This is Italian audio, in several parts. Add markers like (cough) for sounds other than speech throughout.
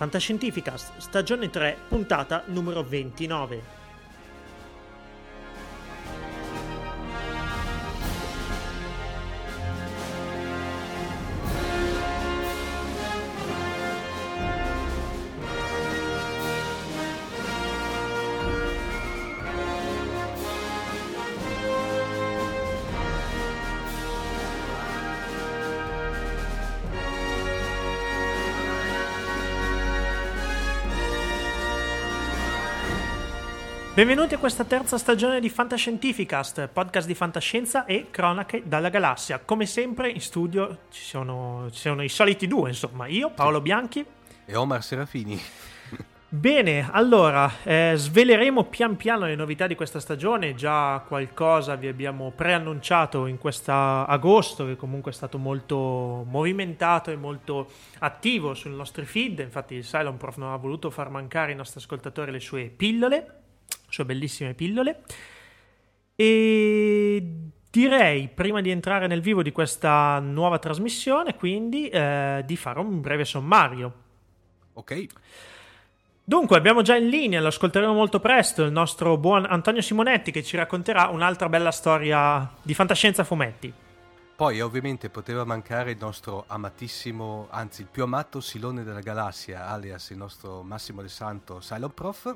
Fantascientificast, stagione 3, puntata numero 29. Benvenuti a questa terza stagione di Fantascientificast, podcast di fantascienza e cronache dalla galassia. Come sempre in studio ci sono, ci sono i soliti due, insomma, io, Paolo Bianchi. E Omar Serafini. (laughs) Bene, allora eh, sveleremo pian piano le novità di questa stagione, già qualcosa vi abbiamo preannunciato in questa agosto che comunque è stato molto movimentato e molto attivo sui nostri feed, infatti il Cylon Prof non ha voluto far mancare ai nostri ascoltatori le sue pillole sue bellissime pillole. E direi, prima di entrare nel vivo di questa nuova trasmissione, quindi eh, di fare un breve sommario. Ok. Dunque, abbiamo già in linea, lo ascolteremo molto presto, il nostro buon Antonio Simonetti che ci racconterà un'altra bella storia di fantascienza fumetti. Poi ovviamente poteva mancare il nostro amatissimo, anzi il più amato Silone della Galassia, alias il nostro Massimo del Santo Silent Prof.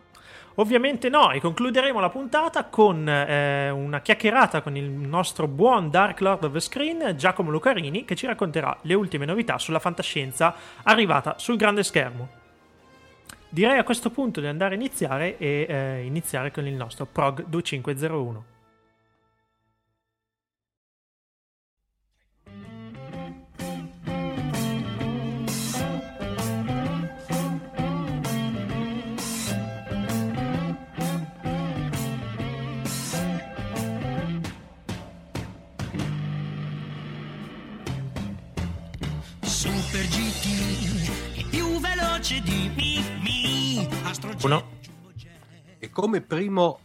Ovviamente no, e concluderemo la puntata con eh, una chiacchierata con il nostro buon Dark Lord of the Screen, Giacomo Lucarini, che ci racconterà le ultime novità sulla fantascienza arrivata sul grande schermo. Direi a questo punto di andare a iniziare e eh, iniziare con il nostro Prog 2501. Uno. E come primo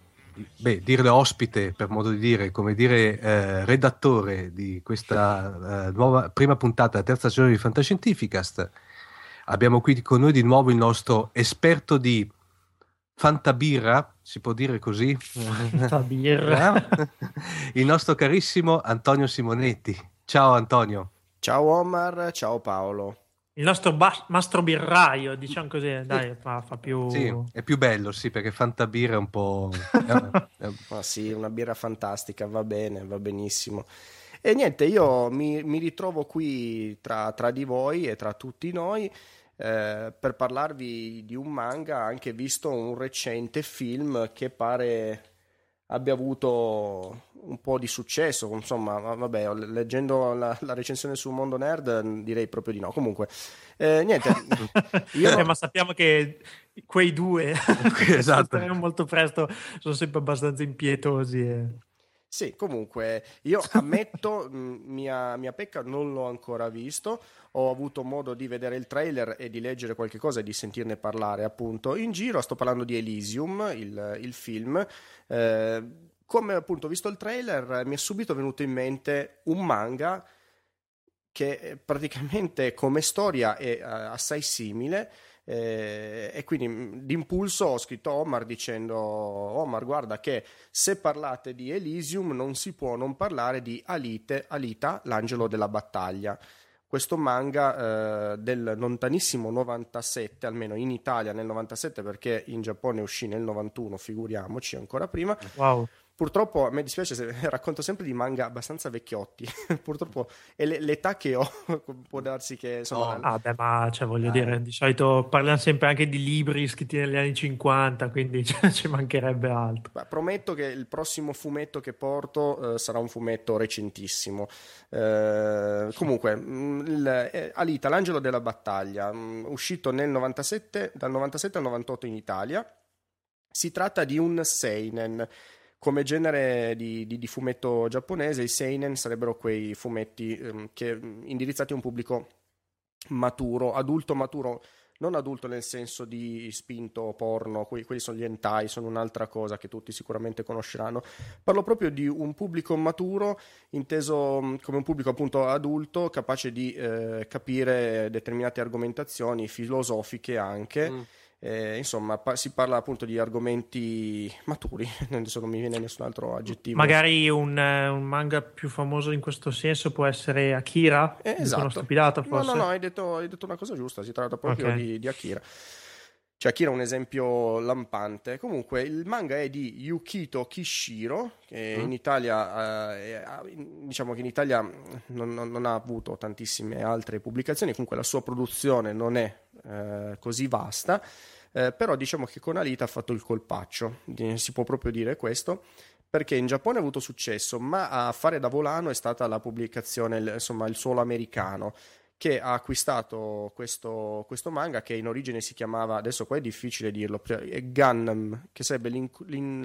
beh, dirle ospite per modo di dire, come dire eh, redattore di questa eh, nuova prima puntata della terza stagione di Fantascientificast, abbiamo qui con noi di nuovo il nostro esperto di Fantabirra, si può dire così? Fantabirra. il nostro carissimo Antonio Simonetti. Ciao Antonio. Ciao Omar, ciao Paolo. Il nostro ba- mastro birraio, diciamo così, dai, fa, fa, più... Sì, è più bello, sì, perché Fantabirra è un po'... Ma (laughs) sì, una birra fantastica, va bene, va benissimo. E niente, io mi, mi ritrovo qui tra, tra, di voi e tra tutti noi eh, per parlarvi di un manga, anche visto un recente film che pare abbia avuto un po' di successo, insomma, vabbè, leggendo la, la, recensione sul Mondo Nerd direi proprio di no. Comunque, eh, niente. (laughs) Io... Eh, ma sappiamo che quei due, (laughs) esatto. (laughs) molto presto, sono sempre abbastanza impietosi. E... Sì, comunque io ammetto, (laughs) mia, mia pecca non l'ho ancora visto, ho avuto modo di vedere il trailer e di leggere qualche cosa e di sentirne parlare appunto. In giro, sto parlando di Elysium, il, il film. Eh, come appunto ho visto il trailer mi è subito venuto in mente un manga che praticamente come storia è uh, assai simile eh, e quindi mm, d'impulso ho scritto Omar dicendo Omar guarda che se parlate di Elysium non si può non parlare di Alite, Alita, l'angelo della battaglia questo manga eh, del lontanissimo 97, almeno in Italia nel 97 perché in Giappone uscì nel 91, figuriamoci ancora prima. Wow. Purtroppo a me dispiace se (laughs) racconto sempre di manga abbastanza vecchiotti. (laughs) Purtroppo è l'età che ho, (laughs) può darsi che insomma. No. Ah, beh, ma cioè, voglio eh. dire, di solito parliamo sempre anche di libri scritti negli anni 50, quindi cioè, ci mancherebbe altro. Beh, prometto che il prossimo fumetto che porto eh, sarà un fumetto recentissimo. Eh, comunque, mm, il, eh, Alita, l'angelo della battaglia, mh, mm, uscito nel 97, dal 97 al 98 in Italia. Si tratta di un seinen come genere di, di, di, fumetto giapponese, i seinen sarebbero quei fumetti um, che, indirizzati a un pubblico maturo, adulto maturo, non adulto nel senso di spinto porno, quelli, quelli sono gli hentai, sono un'altra cosa che tutti sicuramente conosceranno. Parlo proprio di un pubblico maturo, inteso come un pubblico appunto adulto, capace di eh, capire determinate argomentazioni filosofiche anche. Mm eh, insomma, pa- si parla appunto di argomenti maturi, (laughs) adesso non mi viene nessun altro aggettivo. Magari un, eh, un manga più famoso in questo senso può essere Akira? Eh, esatto. Stupidata, forse? No, no, no, hai detto, hai detto, una cosa giusta, si tratta proprio okay. di, di Akira. Cioè, Akira è un esempio lampante. Comunque, il manga è di Yukito Kishiro, che mm. in Italia, eh, diciamo che in Italia non, non, non, ha avuto tantissime altre pubblicazioni, comunque la sua produzione non è eh, così vasta, eh, però diciamo che con Alita ha fatto il colpaccio, si può proprio dire questo, perché in Giappone ha avuto successo, ma a fare da volano è stata la pubblicazione, insomma, il suolo americano che ha acquistato questo, questo, manga che in origine si chiamava, adesso qua è difficile dirlo, è Gundam, che sarebbe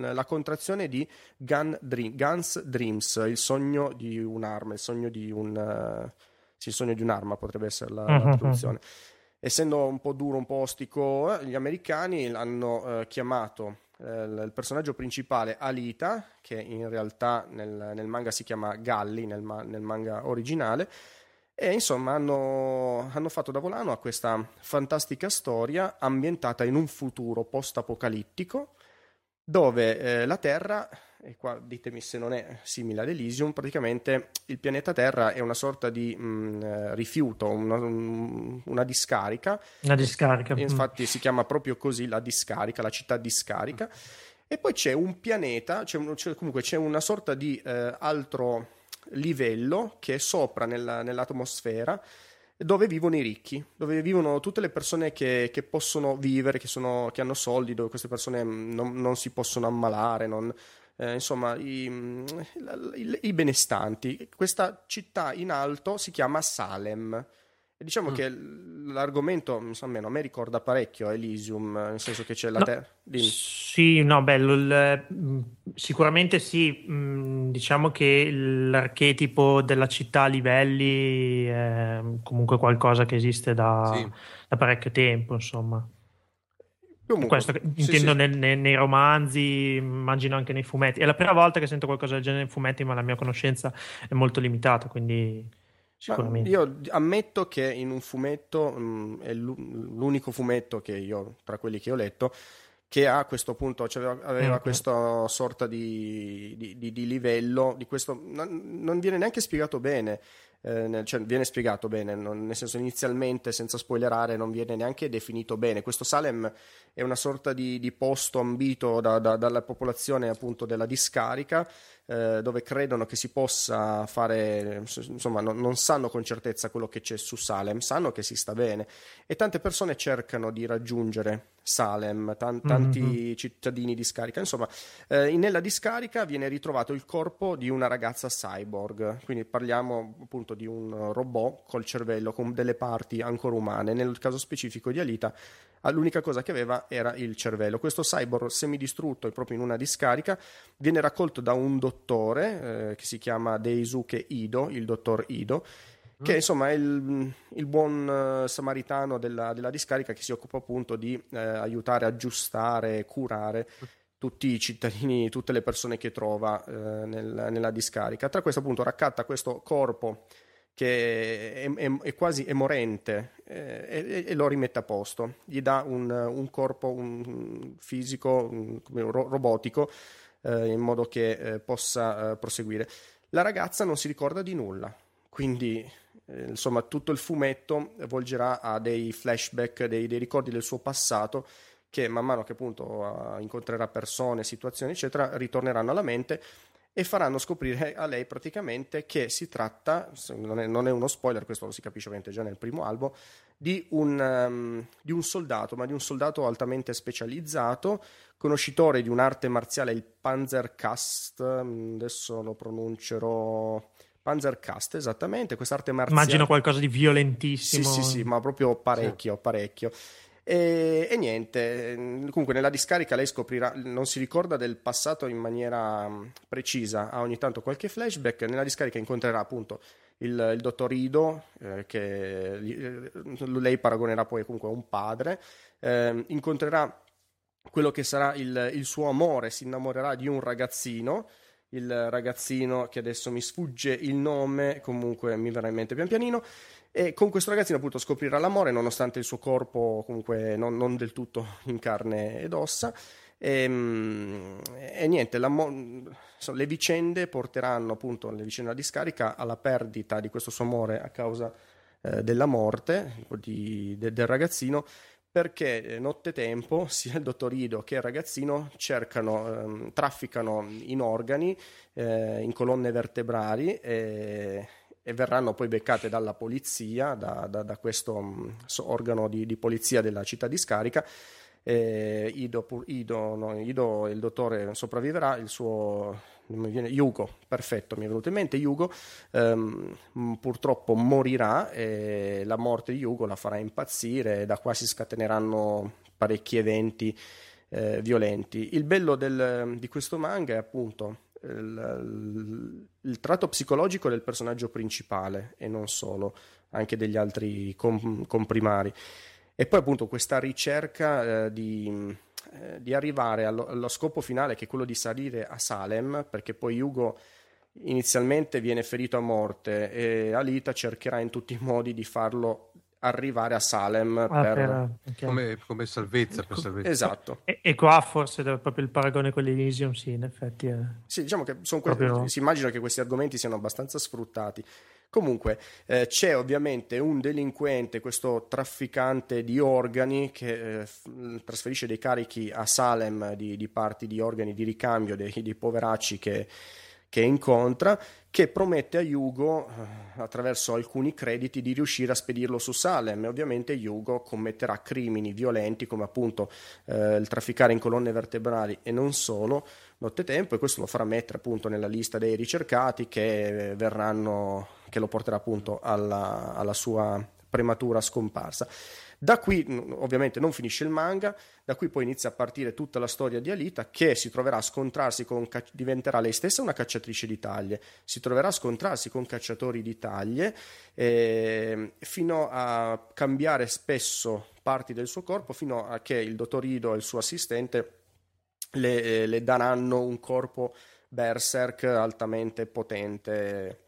la contrazione di Gun Dream, Guns Dreams, il sogno di un'arma, il sogno di, un, uh, sì, il sogno di un'arma potrebbe essere la, uh-huh. la traduzione. Essendo un po' duro, un po' ostico, eh, gli americani hanno uh, chiamato il personaggio principale Alita, che in realtà nel, nel manga si chiama Galli, nel, nel manga originale, e insomma hanno, hanno, fatto da volano a questa fantastica storia ambientata in un futuro post-apocalittico dove eh, la Terra, e qua ditemi se non è simile ad Elysium, praticamente il pianeta Terra è una sorta di mh, mm, eh, rifiuto, una, una, discarica. Una discarica. Infatti mm. si chiama proprio così la discarica, la città discarica. E poi c'è un pianeta, c'è, c'è, comunque c'è una sorta di eh, altro livello che è sopra nella, nell'atmosfera dove vivono i ricchi, dove vivono tutte le persone che, che possono vivere, che, sono, che, hanno soldi, dove queste persone non, non si possono ammalare, non, eh, insomma i, i, i, benestanti. Questa città in alto si chiama Salem e diciamo mm. che l'argomento, almeno a me ricorda parecchio Elysium, nel senso che c'è la no, terra. Sì, no, bello. Il, mm, sicuramente sì. Mm, diciamo che l'archetipo della città a livelli è comunque qualcosa che esiste da, sì. da parecchio tempo, insomma. Comunque, Questo intendo sì, sì. Nei, nei, romanzi, immagino anche nei fumetti. È la prima volta che sento qualcosa del genere nei fumetti, ma la mia conoscenza è molto limitata, quindi Sicuramente. io ammetto che in un fumetto, mh, mm, è l'unico fumetto che io, tra quelli che ho letto, che a questo punto cioè aveva, aveva mm-hmm. questa sorta di, di, di, di livello, di questo, non, non, viene neanche spiegato bene, eh, cioè viene spiegato bene, non, nel senso inizialmente, senza spoilerare, non viene neanche definito bene. Questo Salem è una sorta di, posto ambito da, da, dalla popolazione appunto della discarica, eh, dove credono che si possa fare, insomma, non, non, sanno con certezza quello che c'è su Salem, sanno che si sta bene e tante persone cercano di raggiungere Salem, tan- tanti mm-hmm. cittadini di scarica. Insomma, eh, nella discarica viene ritrovato il corpo di una ragazza cyborg, quindi parliamo appunto di un robot col cervello con delle parti ancora umane. Nel caso specifico di Alita l'unica cosa che aveva era il cervello. Questo cyborg semidistrutto e proprio in una discarica viene raccolto da un dottore eh, che si chiama Deisuke Ido, il dottor Ido, che mm. insomma è il, il buon uh, samaritano della, della, discarica che si occupa appunto di eh, aiutare, aggiustare, curare tutti i cittadini, tutte le persone che trova eh, nel, nella discarica. Tra questo appunto raccatta questo corpo che è, è, è quasi emorente eh, e, e, lo rimette a posto, gli dà un, un corpo un fisico, un, ro- robotico, eh, in modo che eh, possa eh, proseguire. La ragazza non si ricorda di nulla, quindi eh, insomma tutto il fumetto volgerà a dei flashback, dei, dei ricordi del suo passato che man mano che appunto incontrerà persone, situazioni eccetera, ritorneranno alla mente e faranno scoprire a lei praticamente che si tratta, non è, non è uno spoiler, questo lo si capisce ovviamente già nel primo albo, di un, um, di un, soldato, ma di un soldato altamente specializzato, conoscitore di un'arte marziale, il Panzerkast, mm, adesso lo pronuncerò... Panzerkast, esattamente, quest'arte marziale. Immagino qualcosa di violentissimo. Sì, sì, sì, ma proprio parecchio, sì. parecchio. E, e, niente, comunque nella discarica lei scoprirà, non si ricorda del passato in maniera mm, precisa, ha ogni tanto qualche flashback, nella discarica incontrerà appunto il, il dottor Ido, eh, che eh, lei paragonerà poi comunque a un padre, eh, incontrerà quello che sarà il, il suo amore, si innamorerà di un ragazzino il ragazzino che adesso mi sfugge il nome, comunque mi verrà in mente pian pianino, e con questo ragazzino appunto scoprirà l'amore nonostante il suo corpo comunque non, non del tutto in carne ed ossa. E, ehm, e niente, le vicende porteranno appunto le vicende della discarica alla perdita di questo suo amore a causa eh, della morte di, de, del ragazzino perché eh, nottetempo (laughs) sia il dottor Ido che il ragazzino cercano, ehm, trafficano in organi, eh, in colonne vertebrali e, e, verranno poi beccate dalla polizia, da, da, da questo um, organo di, di, polizia della città di Scarica. Eh, Ido, Ido, no, Ido, il dottore sopravviverà, il suo viene, Yugo, perfetto, mi è venuto in mente, Yugo ehm, purtroppo morirà e la morte di Yugo la farà impazzire e da qua si scateneranno parecchi eventi eh, violenti. Il bello del, di questo manga è appunto il, il, il, tratto psicologico del personaggio principale e non solo, anche degli altri com, comprimari. E poi appunto questa ricerca eh, di eh, di arrivare allo, allo, scopo finale che è quello di salire a Salem, perché poi Hugo inizialmente viene ferito a morte e Alita cercherà in tutti i modi di farlo arrivare a Salem ah, per... Per, okay. come, come, salvezza, per salvezza. Esatto. E, e, qua forse proprio il paragone con l'Elysium, sì, in effetti. È... Sì, diciamo che que- proprio... si immagina che questi argomenti siano abbastanza sfruttati. Comunque eh, c'è ovviamente un delinquente, questo trafficante di organi che eh, trasferisce dei carichi a Salem di, di, parti di organi di ricambio dei, dei poveracci che, che, incontra, che promette a Yugo eh, attraverso alcuni crediti di riuscire a spedirlo su Salem. E ovviamente Yugo commetterà crimini violenti come appunto eh, il trafficare in colonne vertebrali e non solo nottetempo e questo lo farà mettere appunto nella lista dei ricercati che eh, verranno che lo porterà appunto alla, alla sua prematura scomparsa. Da qui ovviamente non finisce il manga, da qui poi inizia a partire tutta la storia di Alita che si troverà a scontrarsi con, diventerà lei stessa una cacciatrice di taglie, si troverà a scontrarsi con cacciatori di taglie eh, fino a cambiare spesso parti del suo corpo fino a che il dottor Ido e il suo assistente le, le daranno un corpo berserk altamente potente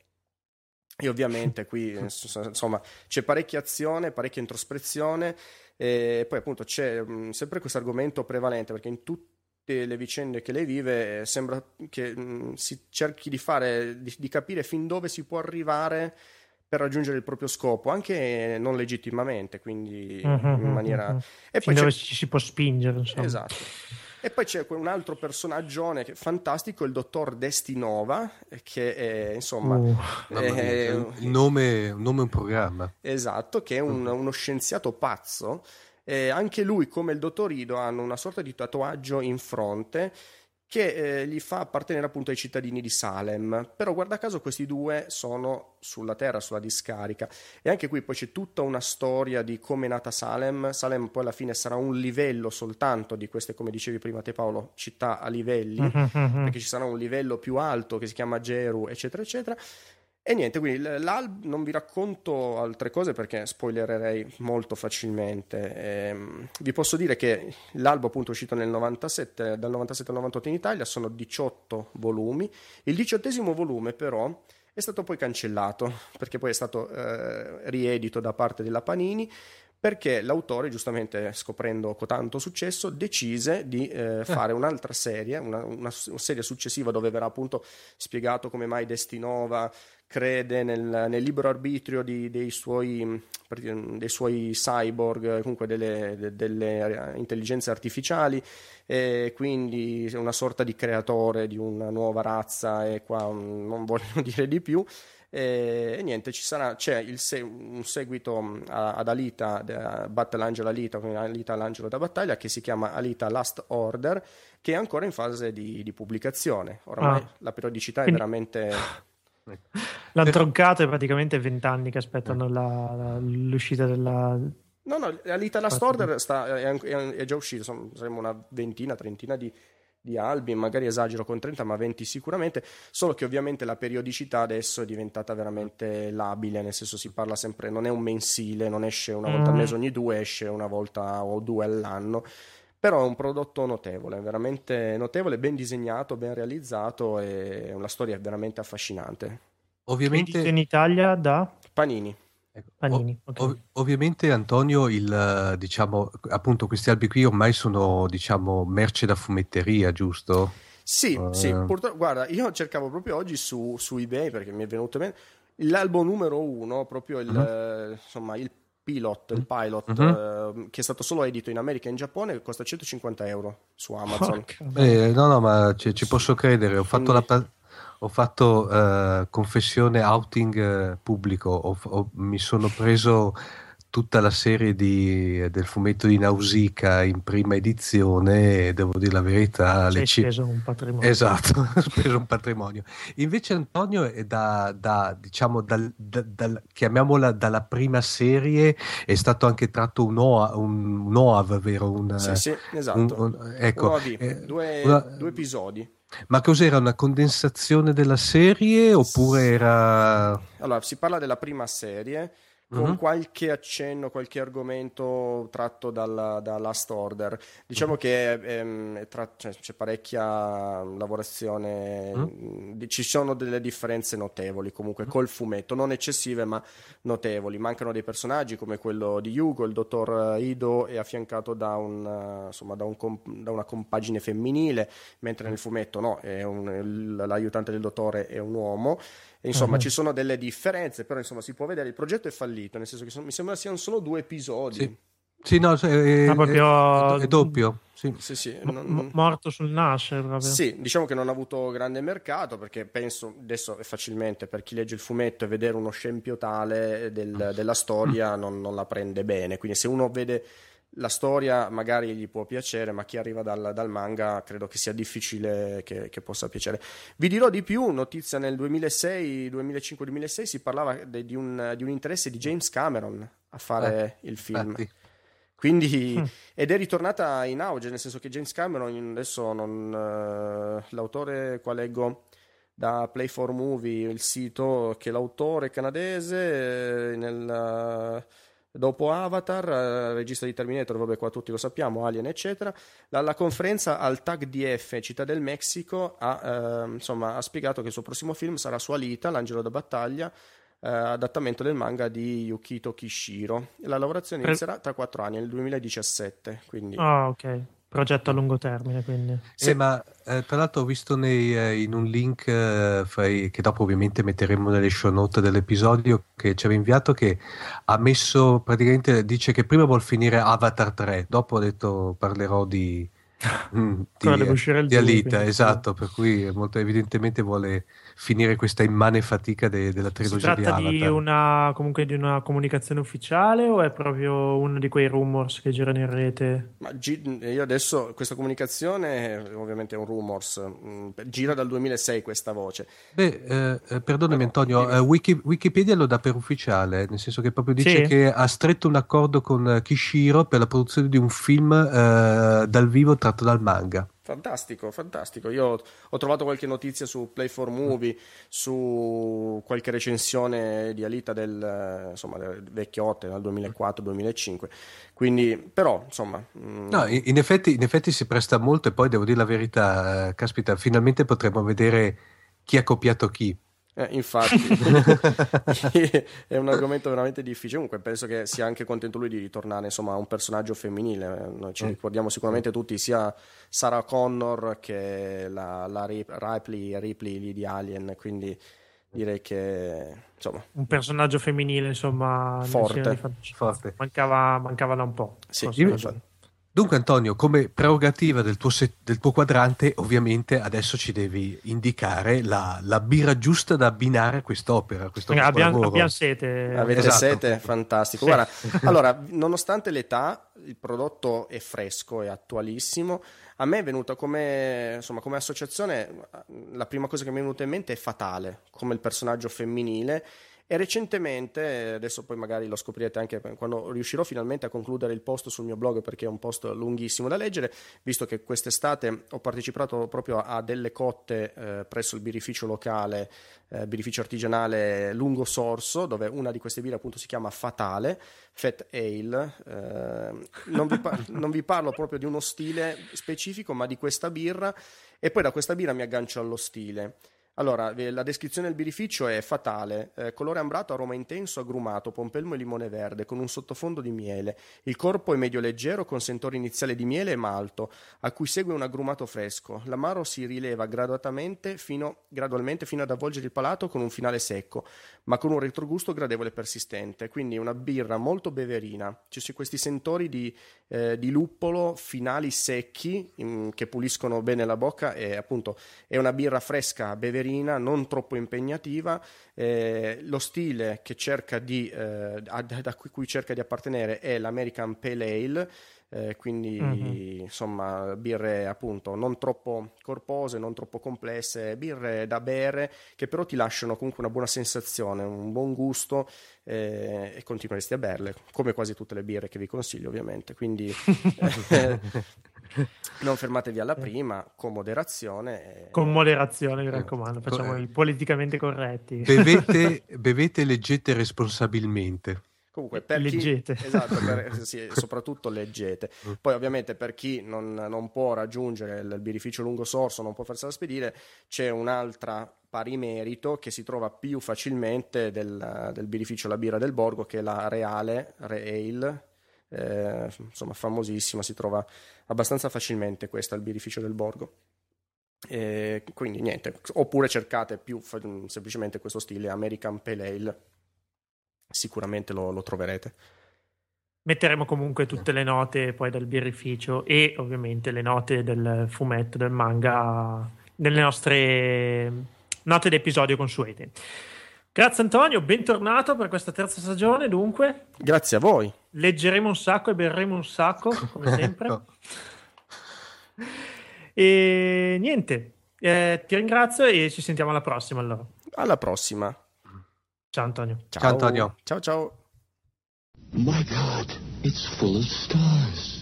e ovviamente (laughs) qui insomma c'è parecchia azione, parecchia introspezione e poi appunto c'è mh, sempre questo argomento prevalente perché in tutte le vicende che lei vive eh, sembra che mh, si cerchi di fare, di, di, capire fin dove si può arrivare per raggiungere il proprio scopo, anche non legittimamente, quindi uh-huh, in maniera... Uh-huh. E poi dove ci si può spingere, insomma. Esatto. E poi c'è un altro personaggio fantastico, il dottor Destinova, che è insomma. Uh, è, il nome, un nome è un programma. Esatto, che è un, mm. uno scienziato pazzo. Eh, anche lui, come il dottor Ido, hanno una sorta di tatuaggio in fronte che eh, gli fa appartenere appunto ai cittadini di Salem. Però guarda caso questi due sono sulla terra, sulla discarica. E anche qui poi c'è tutta una storia di come è nata Salem. Salem poi alla fine sarà un livello soltanto di queste, come dicevi prima te Paolo, città a livelli, perché ci sarà un livello più alto che si chiama Geru, eccetera, eccetera. E niente, quindi l'alb non vi racconto altre cose perché spoilererei molto facilmente. Ehm, vi posso dire che l'albo appunto è uscito nel 97, dal 97 al 98 in Italia, sono 18 volumi. Il diciottesimo volume però è stato poi cancellato perché poi è stato eh, riedito da parte della Panini perché l'autore, giustamente scoprendo tanto successo, decise di eh, eh, fare un'altra serie, una, una, serie successiva dove verrà appunto spiegato come mai Destinova crede nel, nel libero arbitrio di, dei, suoi, dei, suoi, cyborg, comunque delle, de, delle intelligenze artificiali, e quindi una sorta di creatore di una nuova razza e qua non voglio (laughs) dire di più. E, e niente, ci sarà, c'è se, un seguito ad Alita, Battle Angel Alita, quindi Alita l'angelo da battaglia, che si chiama Alita Last Order, che è ancora in fase di, di pubblicazione. Oramai ah. la periodicità è veramente (laughs) L'hanno troncato e praticamente vent'anni che aspettano la, la, l'uscita della... No, no, Alita Last Order sta, è, è, già uscito, saremmo una ventina, trentina di, di albi, magari esagero con 30, ma 20 sicuramente, solo che ovviamente la periodicità adesso è diventata veramente labile, nel senso si parla sempre, non è un mensile, non esce una volta al mm. mese ogni due, esce una volta o due all'anno, però è un prodotto notevole, veramente notevole, ben disegnato, ben realizzato e una storia veramente affascinante. Ovviamente in Italia da Panini. Ecco, Panini, okay. ov- ovviamente Antonio, il, diciamo, appunto questi albi qui ormai sono diciamo, merce da fumetteria, giusto? Sì, uh... sì, purtroppo, guarda, io cercavo proprio oggi su, su eBay perché mi è venuto bene l'albo numero uno, proprio il, uh-huh. insomma, il pilot, il pilot uh-huh. uh, che è stato solo edito in America e in Giappone, costa 150 euro su Amazon. Eh, no, no, ma ci, ci posso credere, ho fatto Quindi... la ho fatto uh, confessione outing uh, pubblico, ho, ho, mi sono preso tutta la serie di, del fumetto di Nausicaa in prima edizione e devo dire la verità... Ci hai c- speso un patrimonio. Esatto, (laughs) ho speso un patrimonio. Invece Antonio è da, da diciamo, dal, da, dal, chiamiamola dalla prima serie, è stato anche tratto un, OA, un, un OAV, vero? Un, sì, sì, esatto. Un, un, ecco, un eh, due, una, due episodi. Ma cos'era una condensazione della serie oppure era... Allora, si parla della prima serie con uh-huh. qualche accenno, qualche argomento tratto dalla, da Last Order. Diciamo uh-huh. che ehm, tra, cioè, c'è parecchia lavorazione, uh-huh. ci sono delle differenze notevoli comunque col fumetto, non eccessive ma notevoli. Mancano dei personaggi come quello di Hugo, il dottor Ido è affiancato da, un, insomma, da, un da una compagine femminile, mentre nel fumetto no, un, l'aiutante del dottore è un uomo. Insomma, uh-huh. ci sono delle differenze, però insomma si può vedere, il progetto è fallito, nel senso che sono, mi sembra siano solo due episodi. Sì. Sì, no, è, ah, proprio... è, è doppio. Sì. Sì, sì, non, non... morto sul nascere proprio. Sì, diciamo che non ha avuto grande mercato perché penso adesso è facilmente per chi legge il fumetto e vedere uno scempio tale del, della storia non, non, la prende bene. Quindi se uno vede la storia magari gli può piacere, ma chi arriva dal, dal manga credo che sia difficile che, che, possa piacere. Vi dirò di più, notizia nel 2006, 2005-2006 si parlava de, di, un, di, un, interesse di James Cameron a fare eh, il film. Infatti. Quindi, mm. ed è ritornata in auge, nel senso che James Cameron, adesso non, uh, l'autore qua leggo da Play 4 Movie, il sito, che l'autore canadese eh, nel... Dopo Avatar, eh, regista di Terminator, vabbè qua tutti lo sappiamo, Alien eccetera, dalla conferenza al TAG DF Città del Messico ha, eh, insomma, ha spiegato che il suo prossimo film sarà su Alita, l'angelo da battaglia, eh, adattamento del manga di Yukito Kishiro. La lavorazione inizierà tra quattro anni, nel 2017. Quindi... Ah, ok progetto a lungo termine. Quindi. Sì, ma eh, tra l'altro ho visto nei, eh, in un link eh, fai, che dopo ovviamente metteremo nelle show note dell'episodio che ci aveva inviato che ha messo praticamente dice che prima vuol finire Avatar 3, dopo ha detto parlerò di, mm, di, di Alita, esatto, per cui molto evidentemente vuole finire questa immane fatica de- della trilogia di Avatar. Si tratta di una, comunque di una comunicazione ufficiale o è proprio uno di quei rumors che girano in rete? Ma gi- io adesso questa comunicazione ovviamente è un rumors, mm, gira dal 2006 questa voce. Beh, eh, eh perdonami Antonio, eh, Wiki- Wikipedia lo dà per ufficiale, nel senso che proprio dice sì. che ha stretto un accordo con Kishiro per la produzione di un film eh, dal vivo tratto dal manga. Fantastico, fantastico. Io ho trovato qualche notizia su Play 4 Movie, su qualche recensione di Alita del, insomma, del vecchiotte, dal 2004-2005. Quindi, però, insomma... Mm... No, in effetti, in effetti, si presta molto e poi devo dire la verità, eh, caspita, finalmente potremo vedere chi ha copiato chi. Eh, infatti, (laughs) è un argomento veramente difficile. Comunque, penso che sia anche contento lui di ritornare insomma, a un personaggio femminile. Noi ci mm. ricordiamo sicuramente tutti sia Sarah Connor che la, la Ripley, Ripley lì di Alien. Quindi direi che insomma, un personaggio femminile insomma forte, forte. Mancava, mancava, da un po'. Sì, Dunque Antonio, come prerogativa del tuo, se- del tuo, quadrante, ovviamente adesso ci devi indicare la, la birra giusta da abbinare a quest'opera. Questo abbiamo, abbiamo, sete. Avete esatto. sete? Fantastico. Sì. Guarda, (laughs) allora, nonostante l'età, il prodotto è fresco, è attualissimo. A me è venuta come, insomma, come associazione, la prima cosa che mi è venuta in mente è Fatale, come il personaggio femminile E recentemente, adesso poi magari lo scoprirete anche quando riuscirò finalmente a concludere il post sul mio blog perché è un post lunghissimo da leggere, visto che quest'estate ho partecipato proprio a delle cotte eh, presso il birrificio locale, eh, birrificio artigianale Lungo Sorso, dove una di queste birre appunto si chiama Fatale, Fat Ale. Eh, non, vi par- (laughs) non vi parlo proprio di uno stile specifico, ma di questa birra e poi da questa birra mi aggancio allo stile. Allora, la descrizione del birrificio è fatale, eh, colore ambrato, aroma intenso, agrumato, pompelmo e limone verde, con un sottofondo di miele. Il corpo è medio leggero, con sentore iniziale di miele e malto, a cui segue un agrumato fresco. L'amaro si rileva gradualmente fino, gradualmente fino ad avvolgere il palato con un finale secco, ma con un retrogusto gradevole e persistente. Quindi una birra molto beverina. Ci sono questi sentori di, eh, di luppolo finali secchi in, che puliscono bene la bocca e appunto è una birra fresca, beverina leggerina, non troppo impegnativa. Eh, lo stile che cerca di, eh, da cui cerca di appartenere è l'American Pale Ale. Eh, quindi mm-hmm. insomma birre appunto non troppo corpose, non troppo complesse, birre da bere che però ti lasciano comunque una buona sensazione, un buon gusto eh, e continueresti a berle come quasi tutte le birre che vi consiglio ovviamente. Quindi (laughs) eh, (laughs) non fermatevi alla prima, con moderazione. Con moderazione, mi raccomando, facciamo i politicamente corretti. Bevete, (laughs) bevete leggete responsabilmente. Comunque, per leggete. Chi, esatto, per, (laughs) sì, soprattutto leggete. Mm. Poi, ovviamente, per chi non, non può raggiungere il, il birrificio lungo sorso, non può farsela spedire, c'è un'altra pari merito che si trova più facilmente del, del birrificio La Birra del Borgo, che è la Reale, Reale, eh, insomma famosissima, si trova abbastanza facilmente questa al birrificio del Borgo. E quindi niente, oppure cercate più semplicemente questo stile American Pale Ale, sicuramente lo, lo troverete. Metteremo comunque tutte le note poi del birrificio e ovviamente le note del fumetto, del manga nelle nostre note d'episodio consuete. Grazie Antonio, bentornato per questa terza stagione dunque. Grazie a voi. Leggeremo un sacco e berremo un sacco, come (laughs) sempre. e niente, eh, ti ringrazio e ci sentiamo alla prossima allora. Alla prossima. Ciao Antonio. Ciao, ciao Antonio. Ciao ciao. My God, it's full of stars.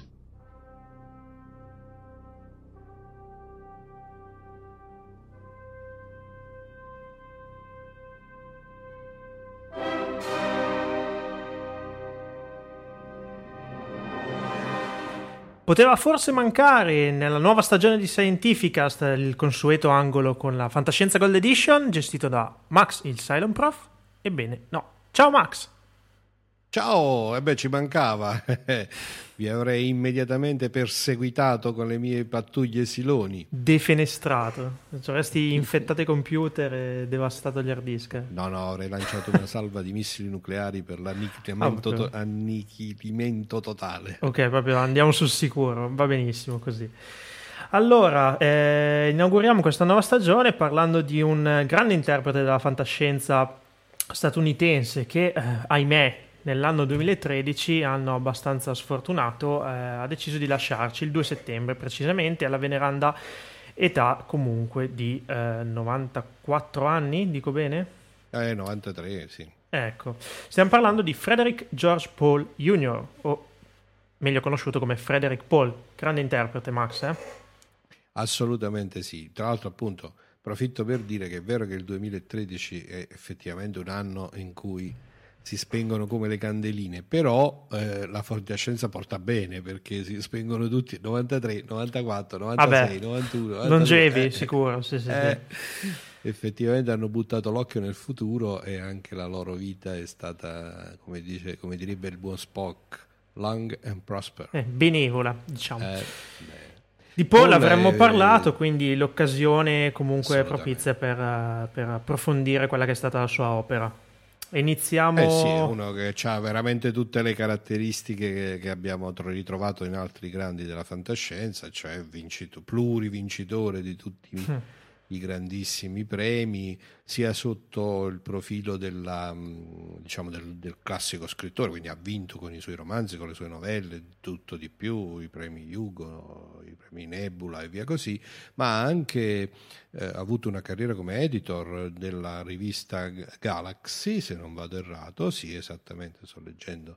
Poteva forse mancare nella nuova stagione di Scientificast il consueto angolo con la Fantascienza Gold Edition gestito da Max il Cylon Prof? Ebbene, no. Ciao Max! Ciao, e beh ci mancava, (laughs) vi avrei immediatamente perseguitato con le mie pattuglie siloni. Defenestrato, cioè avresti infettato i computer e devastato gli hard disk. No, no, avrei lanciato una salva di missili nucleari per l'annichilimento ah, to- annichilimento totale. Ok, proprio andiamo sul sicuro, va benissimo così. Allora, eh, inauguriamo questa nuova stagione parlando di un grande interprete della fantascienza statunitense che, eh, ahimè, nell'anno 2013, anno abbastanza sfortunato, eh, ha deciso di lasciarci il 2 settembre precisamente alla veneranda età comunque di eh, 94 anni, dico bene? Eh, 93, sì. Ecco, stiamo parlando di Frederick George Paul Jr., o meglio conosciuto come Frederick Paul, grande interprete Max, eh? Assolutamente sì, tra l'altro appunto approfitto per dire che è vero che il 2013 è effettivamente un anno in cui si spengono come le candeline, però eh, la fantascienza porta bene perché si spengono tutti 93, 94, 96, Vabbè, 91. 92, longevi, eh, sicuro. Sì, sì, eh, sì. Effettivamente hanno buttato l'occhio nel futuro e anche la loro vita è stata, come, dice, come direbbe il buon Spock, long and prosper. Eh, benevola, diciamo. Eh, di Paul avremmo parlato, quindi l'occasione comunque propizia per, per approfondire quella che è stata la sua opera. Iniziamo. Eh sì, uno che ha veramente tutte le caratteristiche che, che, abbiamo ritrovato in altri grandi della fantascienza, cioè vincito, plurivincitore di tutti mm. i grandissimi premi, sia sotto il profilo della, mm, diciamo del, del, classico scrittore, quindi ha vinto con i suoi romanzi, con le sue novelle, tutto di più, i premi Hugo, i premi Nebula e via così, ma ha anche eh, avuto una carriera come editor della rivista Galaxy, se non vado errato, sì, esattamente, sto leggendo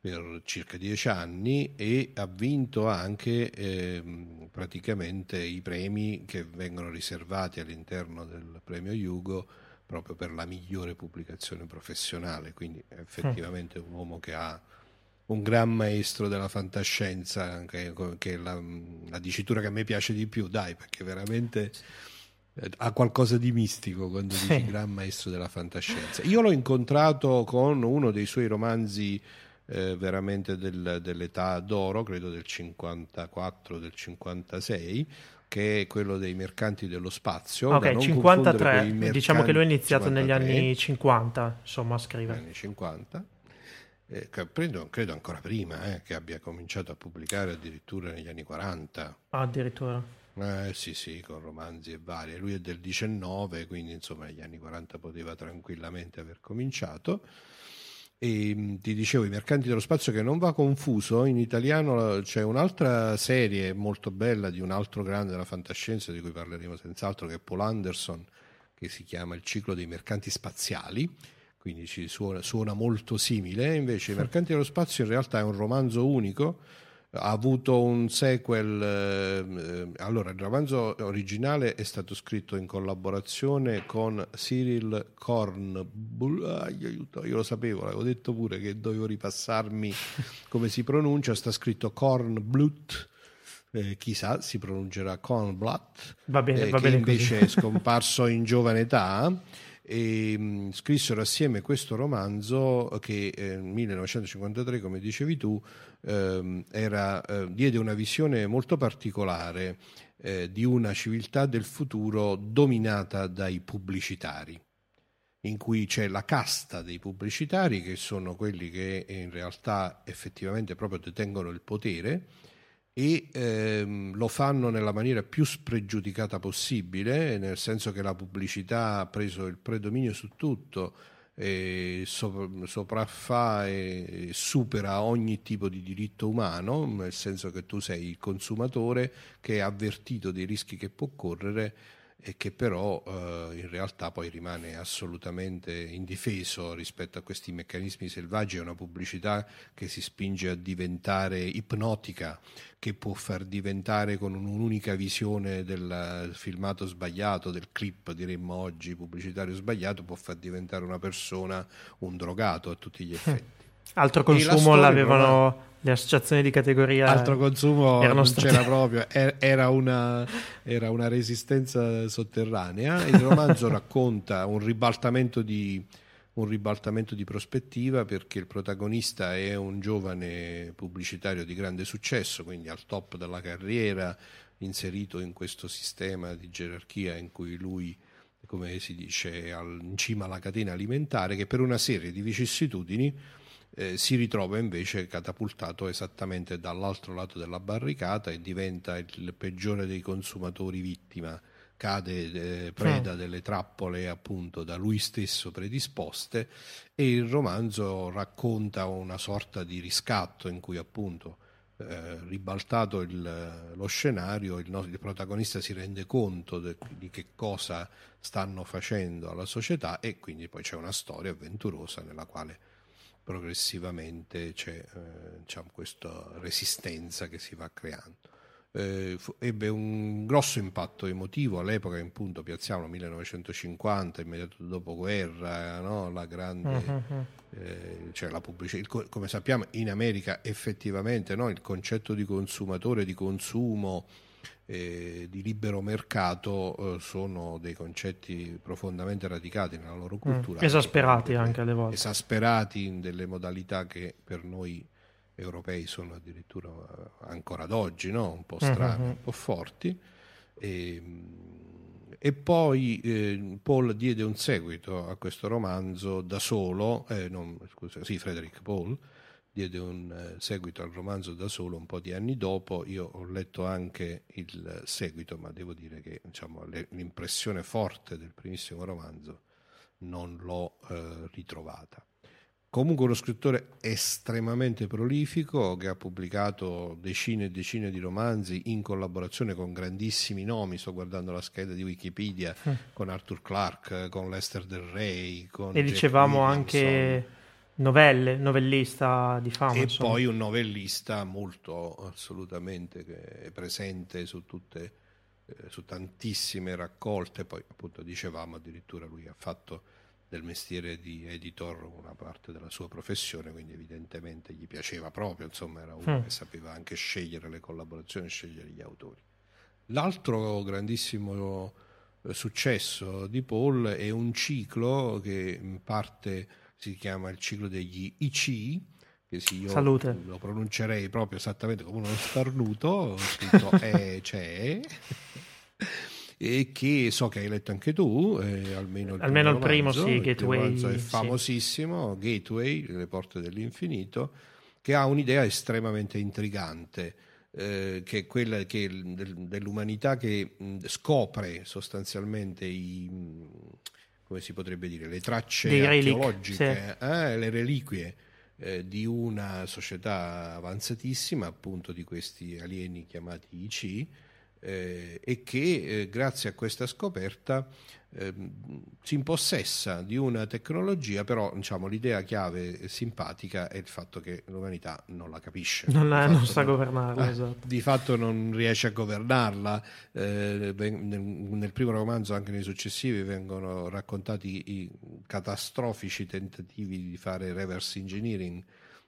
per circa dieci anni e ha vinto anche eh, praticamente i premi che vengono riservati all'interno del premio Hugo proprio per la migliore pubblicazione professionale, quindi effettivamente un uomo che ha un gran maestro della fantascienza, che, che è la, la, dicitura che a me piace di più, dai, perché veramente eh, ha qualcosa di mistico quando dici gran maestro della fantascienza. Io l'ho incontrato con uno dei suoi romanzi eh, veramente del, dell'età d'oro, credo del 54, del 56, che è quello dei mercanti dello spazio. Ok, 53, mercanti, diciamo che lui ha iniziato 53, negli anni 50, insomma, a scrivere. Anni 50. Eh, credo, credo, ancora prima eh, che abbia cominciato a pubblicare addirittura negli anni 40. Ah, addirittura. Eh, sì, sì, con romanzi e varie. Lui è del 19, quindi insomma negli anni 40 poteva tranquillamente aver cominciato. E ti dicevo, I Mercanti dello Spazio che non va confuso, in italiano c'è un'altra serie molto bella di un altro grande della fantascienza di cui parleremo senz'altro, che è Paul Anderson, che si chiama Il ciclo dei mercanti spaziali, quindi ci suona, suona molto simile, invece I Mercanti dello Spazio in realtà è un romanzo unico ha avuto un sequel. Eh, allora, il romanzo originale è stato scritto in collaborazione con Cyril Kornbull. Ah, aiuto, io lo sapevo, l'avevo detto pure che dovevo ripassarmi (laughs) come si pronuncia. Sta scritto Kornblut. Eh, chissà, si pronuncerà Kornblatt, va bene, eh, va che bene invece è (laughs) scomparso in giovane età e mh, scrissero assieme questo romanzo che eh, nel 1953, come dicevi tu, ehm, era, eh, diede una visione molto particolare eh, di una civiltà del futuro dominata dai pubblicitari in cui c'è la casta dei pubblicitari che sono quelli che in realtà effettivamente proprio detengono il potere e ehm, lo fanno nella maniera più spregiudicata possibile, nel senso che la pubblicità ha preso il predominio su tutto, e sopraffa e supera ogni tipo di diritto umano, nel senso che tu sei il consumatore che è avvertito dei rischi che può correre e che però eh, in realtà poi rimane assolutamente indifeso rispetto a questi meccanismi selvaggi, è una pubblicità che si spinge a diventare ipnotica, che può far diventare con un'unica visione del filmato sbagliato, del clip diremmo oggi pubblicitario sbagliato, può far diventare una persona un drogato a tutti gli (laughs) effetti. Altro consumo l'avevano le associazioni di categoria altro consumo non state... c'era (laughs) proprio era una, era una, resistenza sotterranea. Il romanzo (laughs) racconta un ribaltamento di un ribaltamento di prospettiva perché il protagonista è un giovane pubblicitario di grande successo, quindi al top della carriera, inserito in questo sistema di gerarchia in cui lui, come si dice, è in cima alla catena alimentare, che per una serie di vicissitudini eh, si ritrova invece catapultato esattamente dall'altro lato della barricata e diventa il peggiore dei consumatori vittima. Cade eh, preda delle trappole appunto da lui stesso predisposte e il romanzo racconta una sorta di riscatto in cui appunto eh, ribaltato il, lo scenario il, il, protagonista si rende conto de, di che cosa stanno facendo alla società e quindi poi c'è una storia avventurosa nella quale progressivamente c'è eh, diciamo, questa resistenza che si va creando. Eh, fu, ebbe un grosso impatto emotivo all'epoca, in punto piazziamo 1950, immediato dopoguerra, no? la grande, uh-huh. eh, cioè la pubblicità. come sappiamo, in America effettivamente no? il concetto di consumatore, di consumo eh, di libero mercato eh, sono dei concetti profondamente radicati nella loro mm, cultura. Mm, esasperati anche, alle volte. Esasperati in delle modalità che per noi europei sono addirittura eh, ancora ad oggi no? un po' strane, mm-hmm. un po' forti. E, ehm, e poi eh, Paul diede un seguito a questo romanzo da solo, eh, non, scusa, sì, Frederick Paul, diede un eh, seguito al romanzo da solo un po' di anni dopo. Io ho letto anche il seguito, ma devo dire che diciamo, l'impressione forte del primissimo romanzo non l'ho eh, ritrovata. Comunque uno scrittore estremamente prolifico che ha pubblicato decine e decine di romanzi in collaborazione con grandissimi nomi, sto guardando la scheda di Wikipedia, mm. con Arthur Clarke, con Lester Del Rey, con E dicevamo anche novelle, novellista di fama. E insomma. poi un novellista molto assolutamente presente su tutte, eh, su tantissime raccolte, poi appunto dicevamo addirittura lui ha fatto del mestiere di editor una parte della sua professione, quindi evidentemente gli piaceva proprio, insomma era uno mm. che sapeva anche scegliere le collaborazioni, scegliere gli autori. L'altro grandissimo eh, successo di Paul è un ciclo che in parte si chiama il ciclo degli IC, che sì, io Salute. lo pronuncerei proprio esattamente come uno starnuto, scritto (laughs) E, c'è e che so che hai letto anche tu, eh, almeno il almeno primo, il primo sì, Gateway. Il è famosissimo, sì. Gateway, Le porte dell'infinito, che ha un'idea estremamente intrigante. Eh, che è quella che, dell'umanità che mh, scopre sostanzialmente i, come si potrebbe dire, le tracce Dei archeologiche, sì. eh, le reliquie eh, di una società avanzatissima, appunto di questi alieni chiamati IC, eh, e che eh, grazie a questa scoperta eh, si impossessa di una tecnologia, però diciamo, l'idea chiave simpatica è il fatto che l'umanità non la capisce. Non, la, non sa non, governarla, esatto. Di fatto non riesce a governarla. Eh, nel, nel, primo romanzo, anche nei successivi, vengono raccontati i catastrofici tentativi di fare reverse engineering,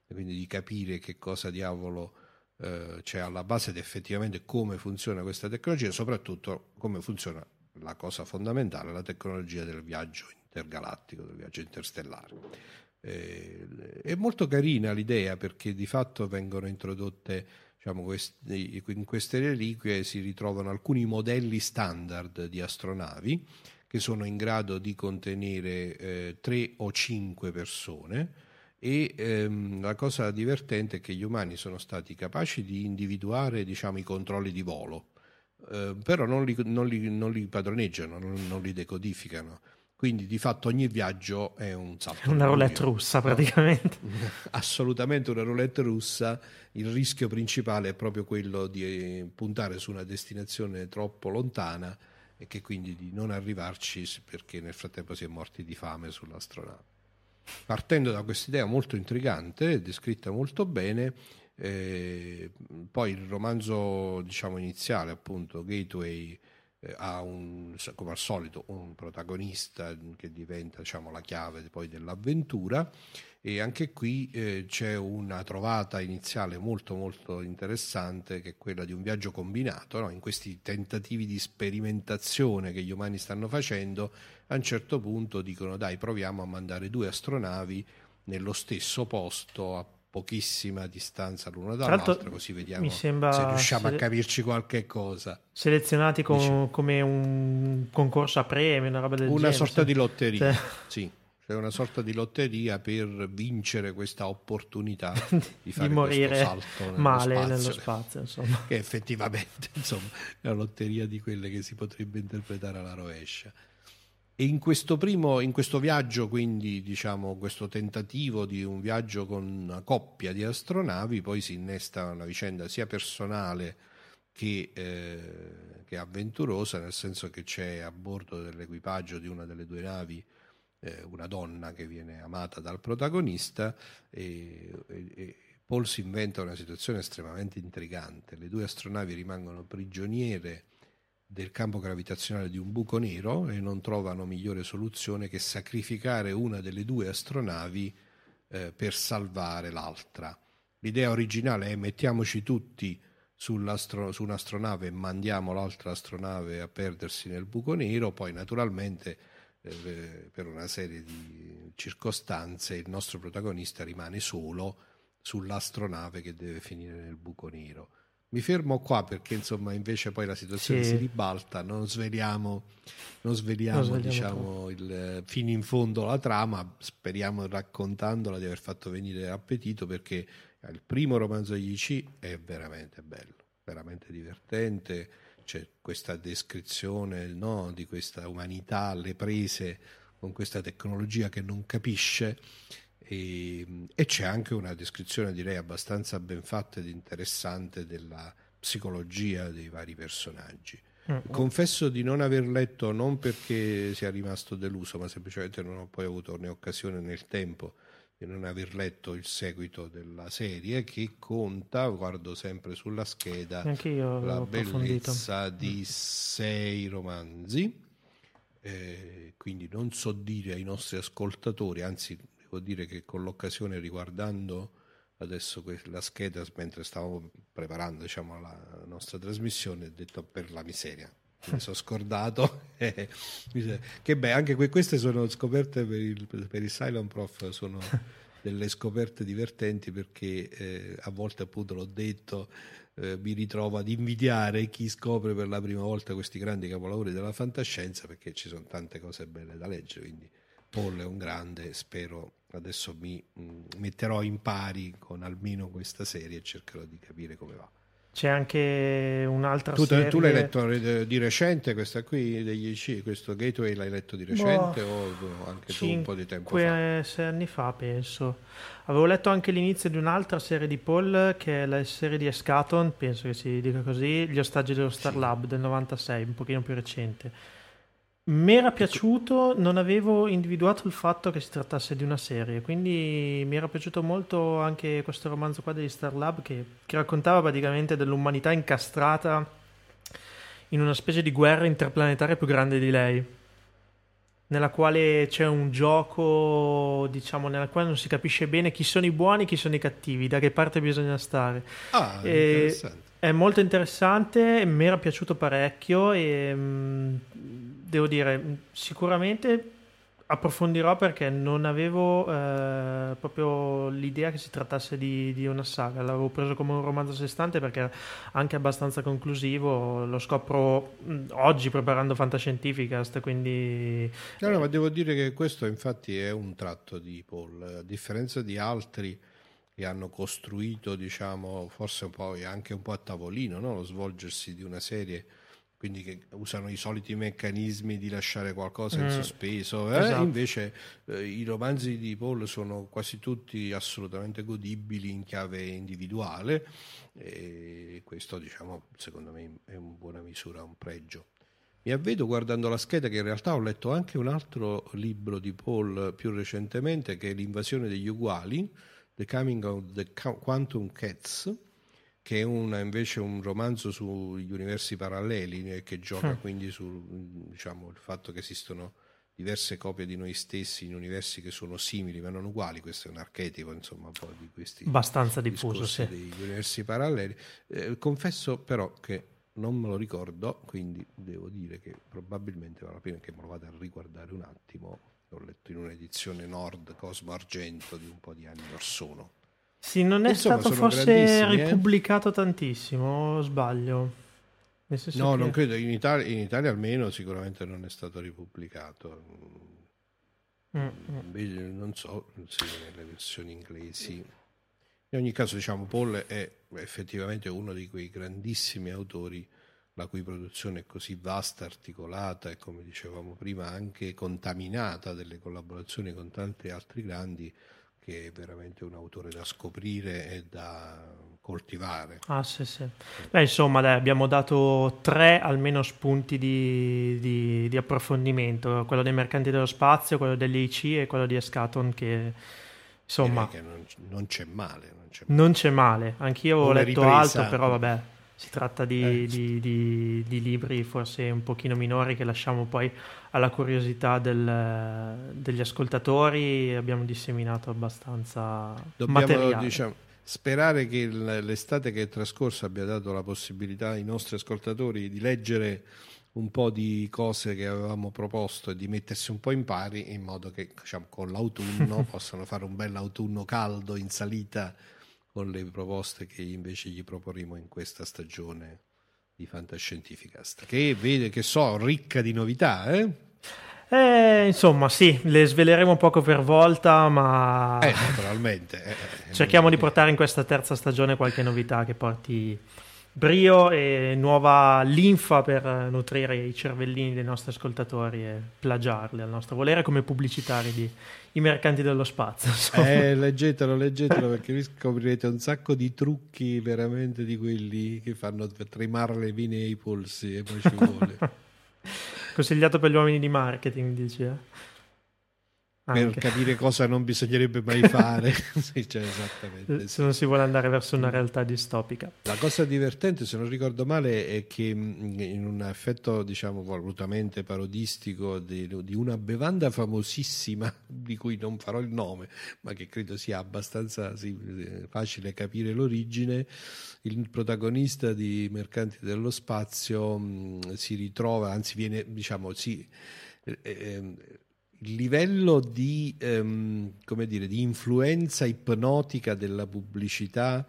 quindi di capire che cosa diavolo eh, c'è alla base ed effettivamente come funziona questa tecnologia e soprattutto come funziona la cosa fondamentale, la tecnologia del viaggio intergalattico, del viaggio interstellare. Eh, è molto carina l'idea perché di fatto vengono introdotte diciamo, questi, in queste reliquie si ritrovano alcuni modelli standard di astronavi che sono in grado di contenere eh, tre o cinque persone e ehm, la cosa divertente è che gli umani sono stati capaci di individuare diciamo, i controlli di volo, eh, però non li, non, li, non li, padroneggiano, non, non, li decodificano. Quindi di fatto ogni viaggio è un salto. Una roulette russa praticamente. (laughs) Assolutamente una roulette russa. Il rischio principale è proprio quello di eh, puntare su una destinazione troppo lontana e che quindi di non arrivarci perché nel frattempo si è morti di fame sull'astronave partendo da questa idea molto intrigante, descritta molto bene, eh, poi il romanzo diciamo, iniziale, appunto, Gateway, eh, ha un, come al solito un protagonista che diventa diciamo, la chiave poi dell'avventura e anche qui eh, c'è una trovata iniziale molto molto interessante che è quella di un viaggio combinato no? in questi tentativi di sperimentazione che gli umani stanno facendo a un certo punto dicono dai proviamo a mandare due astronavi nello stesso posto a pochissima distanza l'una dall'altra così vediamo se riusciamo sele... a capirci qualche cosa. selezionati com- come un concorso a premi una roba del una genere sorta di lotteria cioè... sì. Cioè una sorta di lotteria per vincere questa opportunità (laughs) di fare di morire salto nello male spazio, nello spazio (laughs) insomma. che effettivamente insomma, è una lotteria di quelle che si potrebbe interpretare alla rovescia e in questo primo in questo viaggio quindi diciamo questo tentativo di un viaggio con una coppia di astronavi poi si innesta una vicenda sia personale che, eh, che avventurosa nel senso che c'è a bordo dell'equipaggio di una delle due navi eh, una donna che viene amata dal protagonista e, e, e Paul si inventa una situazione estremamente intrigante. Le due astronavi rimangono prigioniere del campo gravitazionale di un buco nero e non trovano migliore soluzione che sacrificare una delle due astronavi eh, per salvare l'altra. L'idea originale è mettiamoci tutti su un'astronave e mandiamo l'altra astronave a perdersi nel buco nero, poi naturalmente eh, per una serie di circostanze il nostro protagonista rimane solo sull'astronave che deve finire nel buco nero. Mi fermo qua perché insomma invece poi la situazione sì. si ribalta, non sveliamo, non sveliamo, non diciamo il, fino in fondo la trama, speriamo raccontandola di aver fatto venire appetito perché il primo romanzo degli IC è veramente bello, veramente divertente, c'è questa descrizione no, di questa umanità alle prese con questa tecnologia che non capisce e, e, c'è anche una descrizione direi abbastanza ben fatta ed interessante della psicologia dei vari personaggi. Mm-hmm. Confesso di non aver letto non perché sia rimasto deluso, ma semplicemente non ho poi avuto né occasione nel tempo di non aver letto il seguito della serie che conta, guardo sempre sulla scheda, la bellezza di mm. sei romanzi. Eh, quindi non so dire ai nostri ascoltatori, anzi devo dire che con l'occasione riguardando adesso la scheda mentre stavamo preparando diciamo, la nostra trasmissione ho detto per la miseria mi sono (laughs) scordato (laughs) che beh anche queste sono scoperte per il, per il Silent Prof sono (laughs) delle scoperte divertenti perché eh, a volte appunto l'ho detto eh, mi ritrovo ad invidiare chi scopre per la prima volta questi grandi capolavori della fantascienza perché ci sono tante cose belle da leggere quindi Paul è un grande, spero adesso mi mh, mm, metterò in pari con almeno questa serie e cercherò di capire come va. C'è anche un'altra tu, serie... Tu l'hai letto di recente questa qui, degli IC, questo Gateway l'hai letto di recente boh, o anche tu un po' di tempo fa? sei anni fa penso. Avevo letto anche l'inizio di un'altra serie di Paul che è la serie di Escaton, penso che si dica così, Gli ostaggi dello Star Lab del 96, un pochino più recente mi era piaciuto, non avevo individuato il fatto che si trattasse di una serie, quindi mi era piaciuto molto anche questo romanzo qua degli Star Lab che, che raccontava praticamente dell'umanità incastrata in una specie di guerra interplanetaria più grande di lei, nella quale c'è un gioco, diciamo, nella quale non si capisce bene chi sono i buoni e chi sono i cattivi, da che parte bisogna stare. Ah, e interessante. È molto interessante, mi era piaciuto parecchio e... Devo dire, sicuramente approfondirò perché non avevo eh, proprio l'idea che si trattasse di, di, una saga, l'avevo preso come un romanzo a sé stante perché anche abbastanza conclusivo, lo scopro oggi preparando Fantascientificast, quindi... No, no, ma devo dire che questo infatti è un tratto di Paul, a differenza di altri che hanno costruito, diciamo, forse un po' anche un po' a tavolino, no? lo svolgersi di una serie quindi che usano i soliti meccanismi di lasciare qualcosa in mm. sospeso. Eh? Esatto. Invece eh, i romanzi di Paul sono quasi tutti assolutamente godibili in chiave individuale e questo diciamo secondo me è in buona misura un pregio. Mi avvedo guardando la scheda che in realtà ho letto anche un altro libro di Paul più recentemente che è L'invasione degli uguali, The Coming of the Quantum Cats, che è una, invece un romanzo sugli universi paralleli e che gioca mm. quindi sul diciamo, fatto che esistono diverse copie di noi stessi in universi che sono simili ma non uguali, questo è un archetipo insomma un po' di questi abbastanza diffuso sì. degli universi paralleli. Eh, confesso però che non me lo ricordo, quindi devo dire che probabilmente vale la pena che me lo vada a riguardare un attimo. L'ho letto in un'edizione Nord Cosmo Argento di un po' di anni or sono. Sì, non è Insomma, stato forse eh. ripubblicato eh? tantissimo, o sbaglio? no, che... non credo, in Italia, in Italia, almeno sicuramente non è stato ripubblicato. Mm-hmm. Non so se nelle versioni inglesi. In ogni caso, diciamo, Paul è effettivamente uno di quei grandissimi autori la cui produzione è così vasta, articolata e, come dicevamo prima, anche contaminata delle collaborazioni con tanti altri grandi che è veramente un autore da scoprire e da coltivare. Ah, sì, sì. Beh, insomma, dai, abbiamo dato tre almeno spunti di, di, di, approfondimento: quello dei mercanti dello spazio, quello dell'IC e quello di Escaton. Che insomma, che non, non, c'è male, non c'è male. Non c'è male. Anch'io ho letto ripresa. altro, però vabbè. Si tratta di, eh. di, di, di, libri forse un pochino minori che lasciamo poi alla curiosità del, degli ascoltatori. Abbiamo disseminato abbastanza Dobbiamo, materiale. Diciamo, sperare che l'estate che è trascorsa abbia dato la possibilità ai nostri ascoltatori di leggere un po' di cose che avevamo proposto e di mettersi un po' in pari in modo che diciamo, con l'autunno (laughs) possano fare un bel autunno caldo in salita con le proposte che invece gli proporremo in questa stagione di Fantascientificast, che vede che so, ricca di novità, eh? Eh, insomma, sì, le sveleremo poco per volta, ma eh, naturalmente. Eh, eh cerchiamo di portare in questa terza stagione qualche novità che porti brio e nuova linfa per nutrire i cervellini dei nostri ascoltatori e plagiarli al nostro volere come pubblicitari di i mercanti dello spazio. (laughs) Eh, leggetelo, leggetelo perché vi scoprirete un sacco di trucchi veramente di quelli che fanno tremare le vene ai polsi e poi ci vuole. (laughs) Consigliato per gli uomini di marketing, dici, eh? Per capire cosa non bisognerebbe mai fare. (laughs) (laughs) sì, cioè, esattamente. Se non si vuole andare verso una realtà distopica. La cosa divertente, se non ricordo male, è che in un effetto, diciamo, volutamente parodistico di, di una bevanda famosissima, (laughs) di cui non farò il nome, ma che credo sia abbastanza sì, facile capire l'origine, il protagonista di Mercanti dello Spazio mh, si ritrova, anzi viene, diciamo, si... Eh, eh, il livello di, ehm, dire, di, influenza ipnotica della pubblicità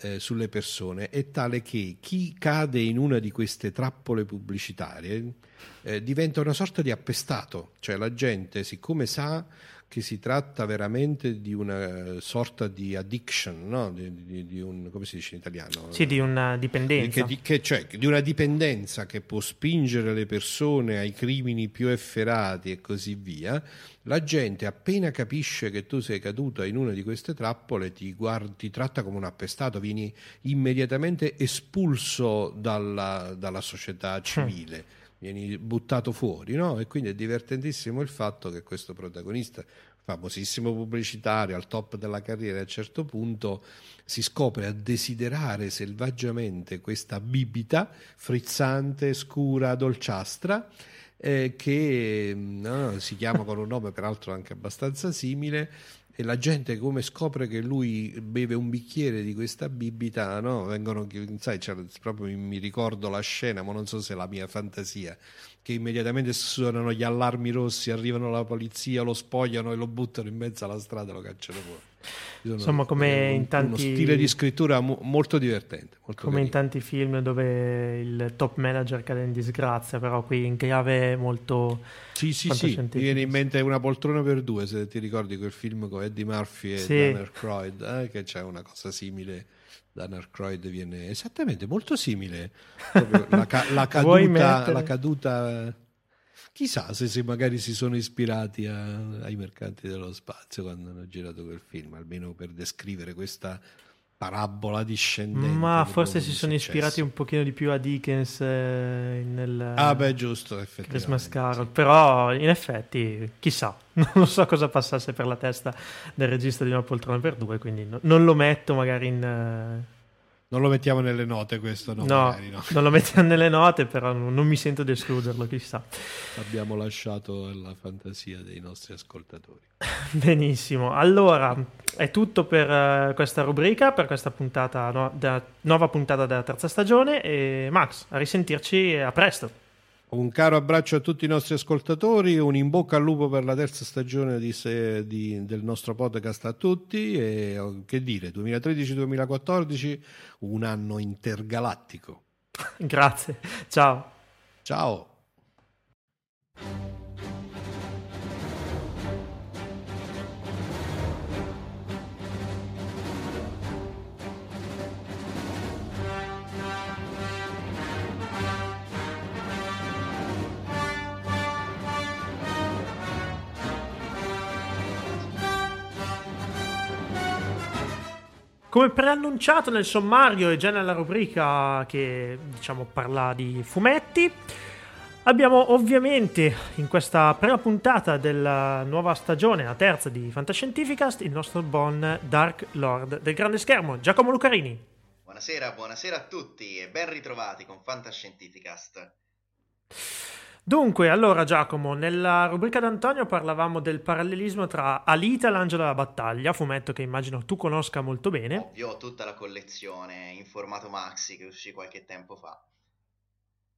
eh, sulle persone è tale che chi cade in una di queste trappole pubblicitarie eh, diventa una sorta di appestato, cioè la gente siccome sa che si tratta veramente di una sorta di addiction, no? di, di, di un, come si dice in italiano? Sì, di una dipendenza. Che, che, cioè, di una dipendenza che può spingere le persone ai crimini più efferati e così via. La gente appena capisce che tu sei caduta in una di queste trappole ti, guardi, ti tratta come un appestato, vieni immediatamente espulso dalla, dalla società civile. Mm vieni buttato fuori, no? E quindi è divertentissimo il fatto che questo protagonista, famosissimo pubblicitario, al top della carriera, a un certo punto si scopre a desiderare selvaggiamente questa bibita frizzante, scura, dolciastra, eh, che no, si chiama con un nome peraltro anche abbastanza simile, e la gente come scopre che lui beve un bicchiere di questa bibita, no? Vengono, sai, proprio mi ricordo la scena, ma non so se è la mia fantasia, che immediatamente suonano gli allarmi rossi, arrivano la polizia, lo spogliano e lo buttano in mezzo alla strada e lo cacciano fuori. Insomma, come un, in tanti... Uno stile di scrittura mo- molto divertente. Molto come carino. in tanti film dove il top manager cade in disgrazia, però qui in chiave molto... Sì, sì, sì, mi viene in mente una poltrona per due, se ti ricordi quel film con Eddie Murphy e sì. Dan Aykroyd, eh, che c'è una cosa simile. Dan Aykroyd viene esattamente molto simile. la, ca- la, (laughs) caduta, la caduta Chissà se, se, magari si sono ispirati a, ai mercanti dello spazio quando hanno girato quel film, almeno per descrivere questa parabola discendente. Ma forse si sono successo. ispirati un pochino di più a Dickens eh, nel ah, beh, giusto, Christmas Carol, sì. però in effetti chissà, (laughs) non so cosa passasse per la testa del regista di una poltrona per due, quindi no, non lo metto magari in... Non lo mettiamo nelle note questo, no? No, magari, no. non lo mettiamo nelle note, però non mi sento di escluderlo, chissà. Abbiamo lasciato la fantasia dei nostri ascoltatori. (laughs) Benissimo, allora è tutto per uh, questa rubrica, per questa puntata, no, da, nuova puntata della terza stagione e Max, a risentirci a presto. Un caro abbraccio a tutti i nostri ascoltatori, un in bocca al lupo per la terza stagione di se, di, del nostro podcast a tutti e che dire, 2013-2014, un anno intergalattico. Grazie, ciao. Ciao. Come preannunciato nel sommario e già nella rubrica che diciamo parla di fumetti, abbiamo ovviamente in questa prima puntata della nuova stagione, la terza di Fantascientificast, il nostro buon Dark Lord del grande schermo, Giacomo Lucarini. Buonasera, buonasera a tutti e ben ritrovati con Fantascientificast. Dunque, allora Giacomo, nella rubrica d'Antonio parlavamo del parallelismo tra Alita e l'angelo della battaglia, fumetto che immagino tu conosca molto bene. Ovvio, ho tutta la collezione in formato maxi che uscì qualche tempo fa.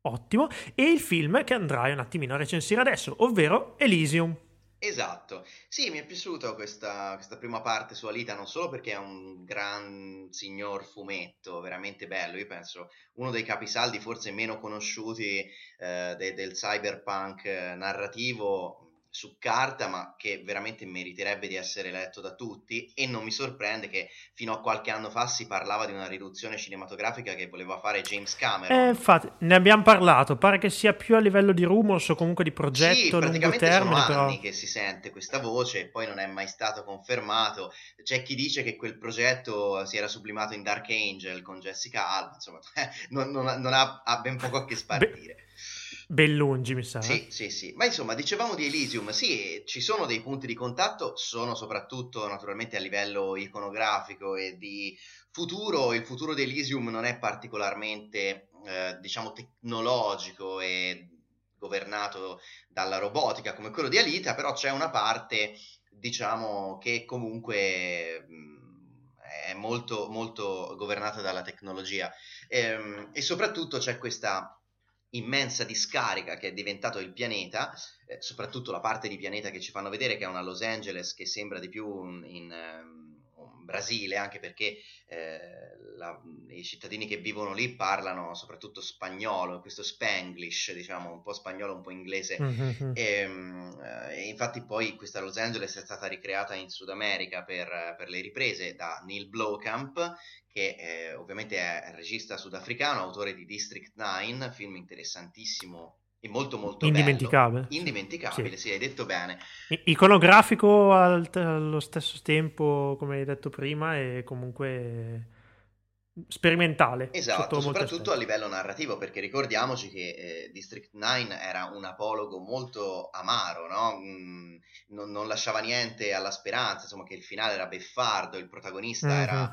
Ottimo, e il film che andrai un attimino a recensire adesso, ovvero Elysium. Esatto, sì, mi è piaciuta questa, questa, prima parte su Alita non solo perché è un gran signor fumetto, veramente bello, io penso uno dei capisaldi forse meno conosciuti eh, de, del cyberpunk narrativo, su carta, ma che veramente meriterebbe di essere letto da tutti e non mi sorprende che fino a qualche anno fa si parlava di una riduzione cinematografica che voleva fare James Cameron. Eh, infatti, ne abbiamo parlato, pare che sia più a livello di rumors o comunque di progetto sì, lungo termine. Sono anni che si sente questa voce e poi non è mai stato confermato. C'è chi dice che quel progetto si era sublimato in Dark Angel con Jessica Alba, insomma, (laughs) non, non, non ha, ha, ben poco a che spartire. Beh ben lungi, mi sa. Sì, sì, sì. Ma insomma, dicevamo di Elysium, sì, ci sono dei punti di contatto, sono soprattutto naturalmente a livello iconografico e di futuro. Il futuro di Elysium non è particolarmente, eh, diciamo, tecnologico e governato dalla robotica come quello di Alita, però c'è una parte, diciamo, che comunque è molto, molto governata dalla tecnologia. E, ehm, e soprattutto c'è questa immensa discarica che è diventato il pianeta, eh, soprattutto la parte di pianeta che ci fanno vedere che è una Los Angeles che sembra di più in, in um, Brasile, anche perché eh, la, i cittadini che vivono lì parlano soprattutto spagnolo, questo spanglish, diciamo, un po' spagnolo, un po' inglese. Mm-hmm. E, um, e, infatti poi questa Los Angeles è stata ricreata in Sud America per, per le riprese da Neil Blomkamp, che eh, ovviamente è regista sudafricano, autore di District 9, film interessantissimo e molto molto indimenticabile. bello. Indimenticabile, sì. sì, hai detto bene. Iconografico al allo stesso tempo, come hai detto prima, e comunque sperimentale. Esatto, soprattutto a livello narrativo, perché ricordiamoci che eh, District 9 era un apologo molto amaro, no? mm, non, non, lasciava niente alla speranza, insomma che il finale era beffardo, il protagonista mm-hmm. era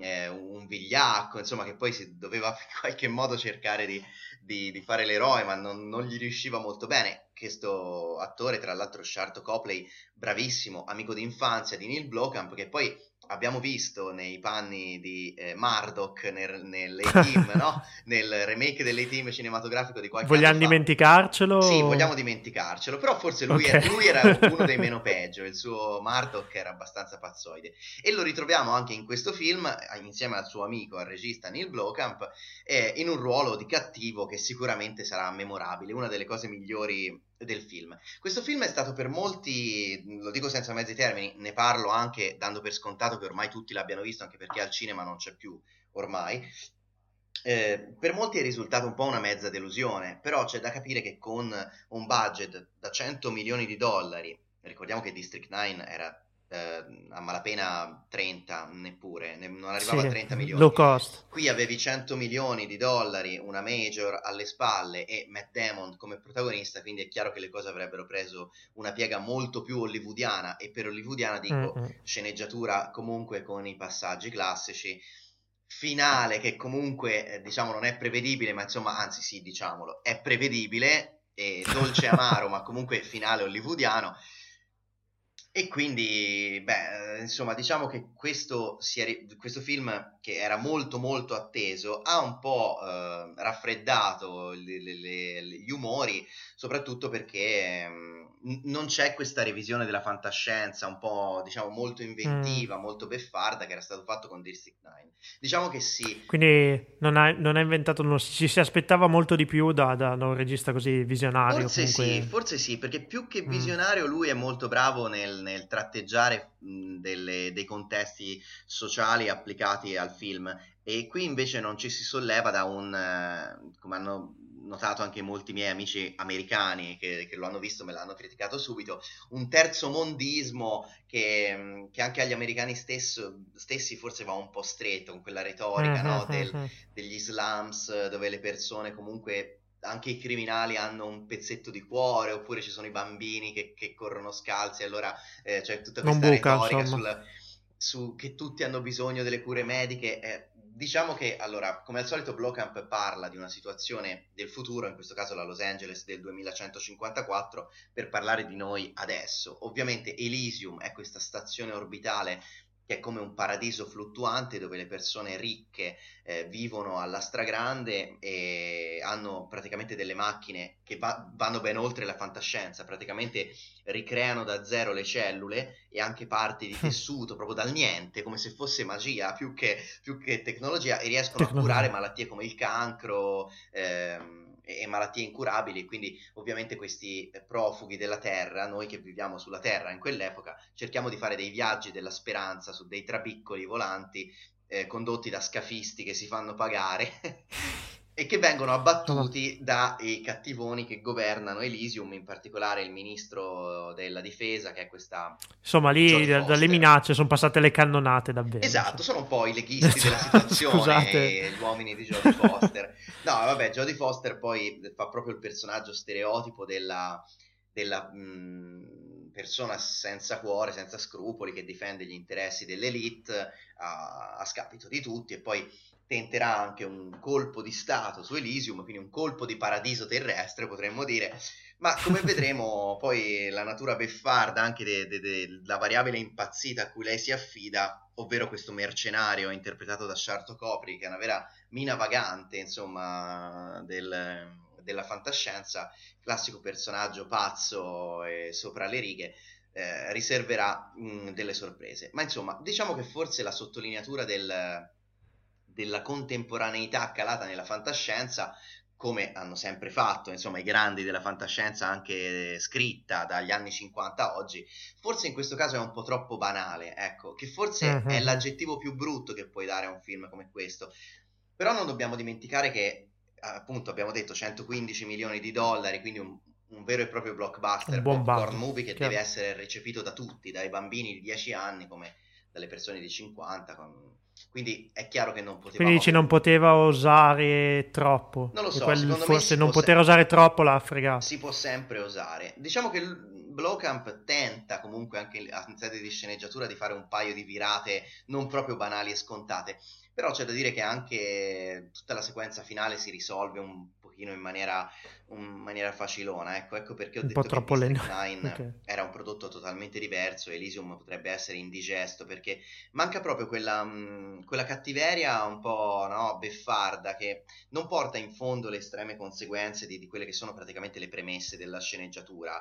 eh, un vigliacco, insomma che poi si doveva (laughs) in qualche modo cercare di, di, di fare l'eroe, ma non, non, gli riusciva molto bene. Questo attore, tra l'altro Sharto Copley, bravissimo, amico d'infanzia di Neil Blomkamp, che poi abbiamo visto nei panni di eh, Murdoch nel, nell'A-Team, (laughs) no? nel remake dell'A-Team cinematografico di qualche vogliamo dimenticarcelo? Sì, vogliamo dimenticarcelo, però forse lui, okay. è, lui, era (laughs) uno dei meno peggio, il suo Murdoch era abbastanza pazzoide. E lo ritroviamo anche in questo film, insieme al suo amico, al regista Neil Blomkamp, eh, in un ruolo di cattivo che sicuramente sarà memorabile, una delle cose migliori del film. Questo film è stato per molti, lo dico senza mezzi termini, ne parlo anche dando per scontato che ormai tutti l'abbiano visto, anche perché al cinema non c'è più ormai. Eh, per molti è risultato un po' una mezza delusione, però c'è da capire che con un budget da 100 milioni di dollari, ricordiamo che District 9 era eh, a malapena 30 neppure, ne, non arrivava sì, a 30 milioni. Low cost. Qui avevi 100 milioni di dollari, una major alle spalle e Matt Damon come protagonista, quindi è chiaro che le cose avrebbero preso una piega molto più hollywoodiana e per hollywoodiana dico mm-hmm. sceneggiatura comunque con i passaggi classici. Finale che comunque eh, diciamo non è prevedibile, ma insomma, anzi sì, diciamolo, è prevedibile, e dolce amaro, (laughs) ma comunque finale hollywoodiano e quindi, beh, insomma, diciamo che questo, questo, film, che era molto molto atteso, ha un po' eh, raffreddato le, le, le, gli umori, soprattutto perché mh, non c'è questa revisione della fantascienza, un po', diciamo, molto inventiva, mm. molto beffarda, che era stato fatto con District 9. Diciamo che sì. Quindi non ha, non ha inventato, non, ci si aspettava molto di più da, da, da un regista così visionario. Forse comunque... sì, forse sì, perché più che mm. visionario mm. lui è molto bravo nel nel, tratteggiare delle, dei contesti sociali applicati al film e qui invece non ci si solleva da un, eh, come hanno notato anche molti miei amici americani che, che lo hanno visto, me l'hanno criticato subito, un terzo mondismo che, che anche agli americani stesso, stessi forse va un po' stretto con quella retorica uh-huh, no? Del, degli slums dove le persone comunque anche i criminali hanno un pezzetto di cuore, oppure ci sono i bambini che, che corrono scalzi, allora eh, c'è tutta questa buca, retorica sul, su, che tutti hanno bisogno delle cure mediche. Eh, diciamo che, allora, come al solito Blocamp parla di una situazione del futuro, in questo caso la Los Angeles del 2154, per parlare di noi adesso. Ovviamente Elysium è questa stazione orbitale che è come un paradiso fluttuante dove le persone ricche eh, vivono alla stragrande e hanno praticamente delle macchine che va- vanno ben oltre la fantascienza, praticamente ricreano da zero le cellule e anche parti di tessuto proprio dal niente, come se fosse magia più che, più che tecnologia e riescono tecnologia. a curare malattie come il cancro. Ehm, e malattie incurabili, quindi ovviamente questi profughi della Terra, noi che viviamo sulla Terra in quell'epoca, cerchiamo di fare dei viaggi della speranza su dei trabiccoli volanti eh, condotti da scafisti che si fanno pagare (laughs) e che vengono abbattuti dai cattivoni che governano Elysium, in particolare il ministro della difesa, che è questa... Insomma, lì dalle minacce sono passate le cannonate davvero. Esatto, sono un po' i leghisti della situazione, gli uomini di Jodie Foster. No, vabbè, Jodie Foster poi fa proprio il personaggio stereotipo della, della mh, persona senza cuore, senza scrupoli, che difende gli interessi dell'elite a, a scapito di tutti e poi tenterà anche un colpo di stato su Elysium, quindi un colpo di paradiso terrestre, potremmo dire, ma come (laughs) vedremo poi la natura beffarda anche della variabile impazzita a cui lei si affida, ovvero questo mercenario interpretato da Sharto Copri, che è una vera mina vagante, insomma, del, della fantascienza, classico personaggio pazzo e sopra le righe, eh, riserverà mh, delle sorprese. Ma insomma, diciamo che forse la sottolineatura del della contemporaneità calata nella fantascienza come hanno sempre fatto, insomma, i grandi della fantascienza anche scritta dagli anni 50 a oggi, forse in questo caso è un po' troppo banale, ecco, che forse uh-huh. è l'aggettivo più brutto che puoi dare a un film come questo. Però non dobbiamo dimenticare che appunto abbiamo detto 115 milioni di dollari, quindi un, un vero e proprio blockbuster, un popcorn movie che chiaro. deve essere recepito da tutti, dai bambini di 10 anni come dalle persone di 50 con quindi è chiaro che non poteva. Quindi dici non poteva osare troppo. Non lo so. Forse non poter se... osare troppo l'ha fregato. Si può sempre osare. Diciamo che Blowcamp tenta comunque anche in sede di sceneggiatura di fare un paio di virate non proprio banali e scontate. Però c'è da dire che anche tutta la sequenza finale si risolve un pochino in maniera, in maniera facilona. Ecco, ecco perché ho un detto po che District 9 okay. era un prodotto totalmente diverso. Elysium potrebbe essere indigesto perché manca proprio quella, mh, quella cattiveria un po' no, beffarda che non porta in fondo le estreme conseguenze di, di quelle che sono praticamente le premesse della sceneggiatura.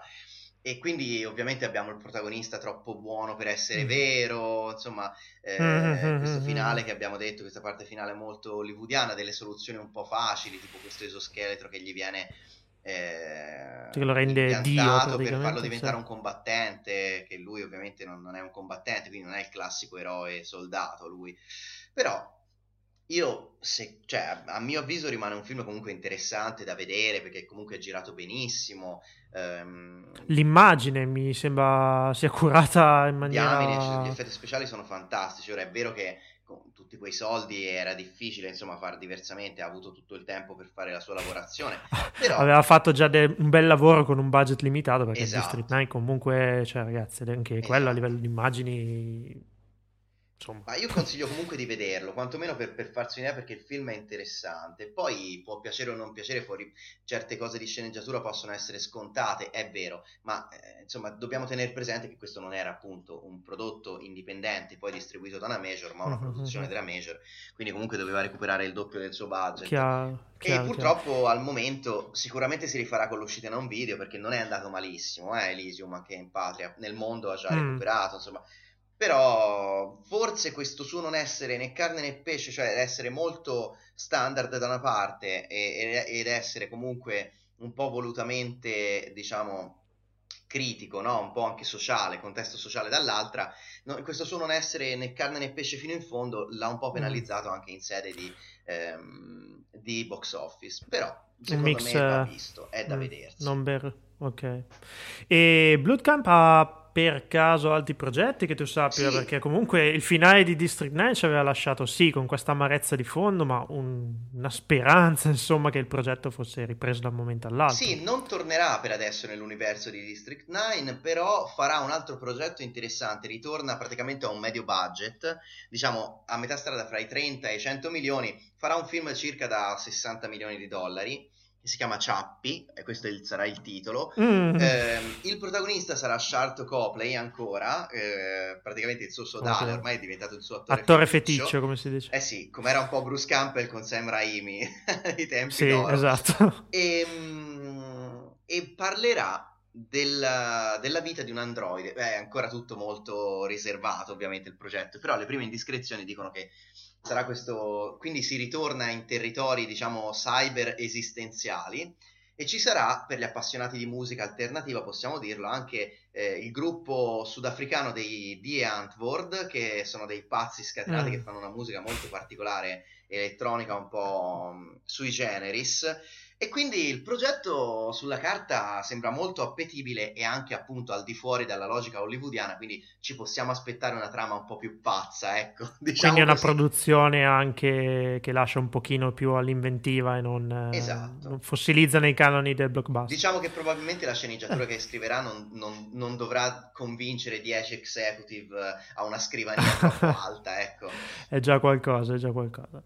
E quindi ovviamente abbiamo il protagonista troppo buono per essere mm. vero, insomma, eh, mm-hmm. questo finale che abbiamo detto, questa parte finale molto hollywoodiana, delle soluzioni un po' facili, tipo questo esoscheletro che gli viene eh, che lo rende Dio per farlo diventare sì. un combattente, che lui ovviamente non, non, è un combattente, quindi non è il classico eroe soldato lui. Però io, se, cioè, a mio avviso rimane un film comunque interessante da vedere perché comunque è girato benissimo. Ehm... L'immagine mi sembra sia curata in maniera... Diamine, cioè, gli effetti speciali sono fantastici. Ora è vero che con tutti quei soldi era difficile insomma far diversamente, ha avuto tutto il tempo per fare la sua lavorazione. (laughs) Però... Aveva fatto già de- un bel lavoro con un budget limitato perché esatto. District 9 comunque, cioè ragazzi, anche esatto. quello a livello di immagini Insomma. Ma io consiglio comunque di vederlo, quantomeno per, per farsi un'idea perché il film è interessante. Poi può piacere o non piacere, fuori certe cose di sceneggiatura possono essere scontate, è vero, ma eh, insomma dobbiamo tenere presente che questo non era appunto un prodotto indipendente poi distribuito da una major, ma una uh-huh. produzione della major, quindi comunque doveva recuperare il doppio del suo budget. Chiaro, chiaro, e purtroppo chiaro. al momento sicuramente si rifarà con l'uscita in un video perché non è andato malissimo, eh, Elysium anche in patria, nel mondo ha già mm. recuperato, insomma però forse questo suo non essere né carne né pesce, cioè essere molto standard da una parte ed essere comunque un po' volutamente, diciamo, critico, no? un po' anche sociale, contesto sociale dall'altra, no, questo suo non essere né carne né pesce fino in fondo l'ha un po' mm. penalizzato anche in sede di, ehm, di box office. Però secondo mix, me va visto, è da mm, vedersi. Non. Ok. E Bloodcamp ha per caso altri progetti che tu sappia? Sì. Perché comunque il finale di District 9 ci aveva lasciato sì con questa amarezza di fondo, ma un, una speranza (laughs) insomma che il progetto fosse ripreso da un momento all'altro. Sì, non tornerà per adesso nell'universo di District 9, però farà un altro progetto interessante, ritorna praticamente a un medio budget, diciamo a metà strada fra i 30 e i 100 milioni, farà un film circa da 60 milioni di dollari si chiama Ciappi, e questo il, sarà il titolo. Mm. Eh, il protagonista sarà Charlotte Copley ancora, eh, praticamente il suo sodale, okay. ormai è diventato il suo attore, attore feticcio. feticcio. come si dice. Eh sì, come era un po' Bruce Campbell con Sam Raimi (laughs) ai tempi Sì, d'oro. esatto. E, um, e parlerà della, della, vita di un androide. È ancora tutto molto riservato, ovviamente, il progetto, però le prime indiscrezioni dicono che sarà questo. Quindi si ritorna in territori, diciamo, cyber esistenziali. E ci sarà, per gli appassionati di musica alternativa, possiamo dirlo, anche eh, il gruppo sudafricano dei Die Antwoord, che sono dei pazzi scatenati mm. che fanno una musica molto particolare, elettronica, un po' mm, sui generis e quindi il progetto sulla carta sembra molto appetibile e anche appunto al di fuori dalla logica hollywoodiana, quindi ci possiamo aspettare una trama un po' più pazza, ecco. (laughs) Diciamo quindi è una così. produzione anche che lascia un pochino più all'inventiva e non, esatto. non fossilizza nei canoni del blockbuster. Diciamo che probabilmente la sceneggiatura eh. che scriverà non, non, non, dovrà convincere 10 executive a una scrivania troppo (laughs) alta, ecco. È già qualcosa, è già qualcosa.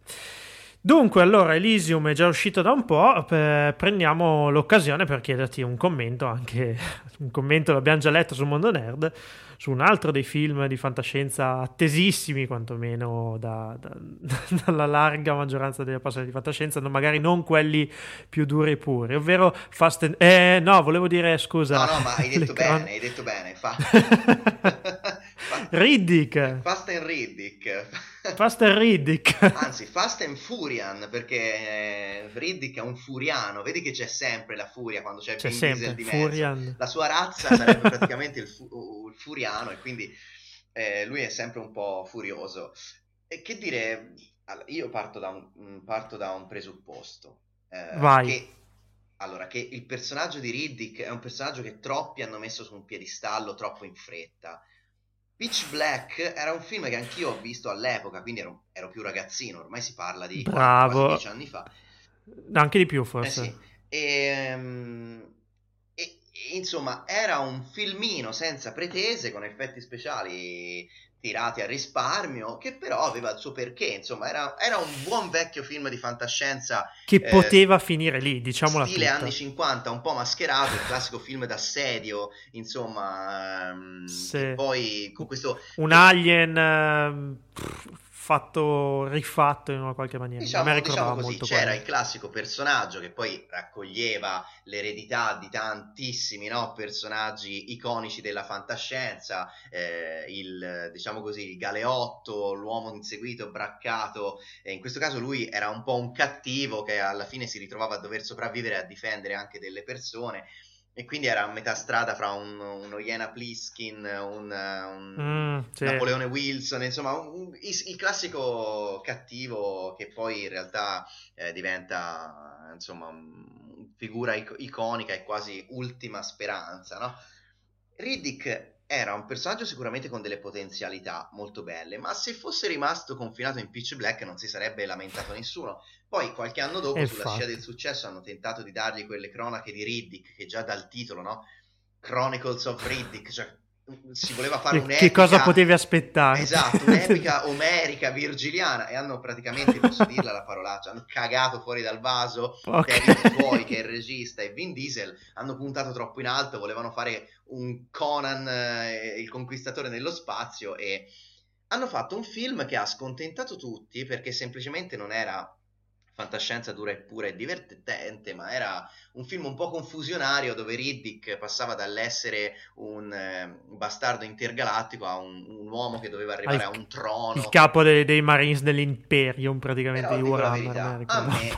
Dunque, allora, Elysium è già uscito da un po', per, prendiamo l'occasione per chiederti un commento, anche (laughs) un commento l'abbiamo già letto su Mondo Nerd, su un altro dei film di fantascienza attesissimi, quantomeno da, da, (laughs) dalla larga maggioranza degli appassionati di fantascienza, magari non quelli più duri e puri, ovvero Fast and... Eh, no, volevo dire, scusa... No, no, ma hai (laughs) detto bene, cron... hai detto bene, fa... Riddick! Fast and Riddick! Fast and Riddick. (laughs) Anzi, Fast and Furian, perché eh, Riddick è un furiano. Vedi che c'è sempre la furia quando c'è, c'è Vin Diesel di mezzo. Furian. La sua razza sarebbe praticamente il, fu- il, furiano e quindi eh, lui è sempre un po' furioso. E che dire, allora, io parto da un, mm, parto da un presupposto. Eh, Vai. Che, allora, che il personaggio di Riddick è un personaggio che troppi hanno messo su un piedistallo troppo in fretta Pitch Black era un film che anch'io ho visto all'epoca, quindi ero, ero più ragazzino, ormai si parla di Bravo. 15 anni fa. Anche di più forse. Eh sì. e, um, e, insomma, era un filmino senza pretese, con effetti speciali tirati a risparmio, che però aveva il suo perché, insomma, era, era un buon vecchio film di fantascienza. Che eh, poteva finire lì, diciamola Stile tutta. anni 50, un po' mascherato, il classico film d'assedio, insomma, ehm, sì. poi con questo... Un alien... Uh, fatto, rifatto in una qualche maniera. Diciamo, diciamo così, c'era quello. il classico personaggio che poi raccoglieva l'eredità di tantissimi no, personaggi iconici della fantascienza, eh, il, diciamo così, il galeotto, l'uomo inseguito, braccato, e in questo caso lui era un po' un cattivo che alla fine si ritrovava a dover sopravvivere e a difendere anche delle persone e quindi era a metà strada fra un, uno Iena Pliskin, un, un mm, sì. Napoleone Wilson, insomma, un, il, il, classico cattivo che poi in realtà eh, diventa insomma figura ic- iconica e quasi ultima speranza, no? Riddick era un personaggio sicuramente con delle potenzialità molto belle, ma se fosse rimasto confinato in Pitch Black non si sarebbe lamentato nessuno. Poi qualche anno dopo, e sulla scia del successo, hanno tentato di dargli quelle cronache di Riddick, che già dal titolo, no? Chronicles of Riddick, cioè si voleva fare un'epica... Che cosa potevi aspettare? Esatto, un'epica (laughs) omerica, virgiliana, e hanno praticamente, posso dirla la parolaccia, hanno cagato fuori dal vaso okay. David Boy, che è il regista, e Vin Diesel, hanno puntato troppo in alto, volevano fare un Conan, eh, il conquistatore nello spazio, e hanno fatto un film che ha scontentato tutti, perché semplicemente non era fantascienza dura e pura e divertente, ma era un film un po' confusionario dove Riddick passava dall'essere un eh, bastardo intergalattico a un, un, uomo che doveva arrivare Al, a un trono. Il capo dei, dei Marines dell'Imperium praticamente Però, di Warhammer. A me,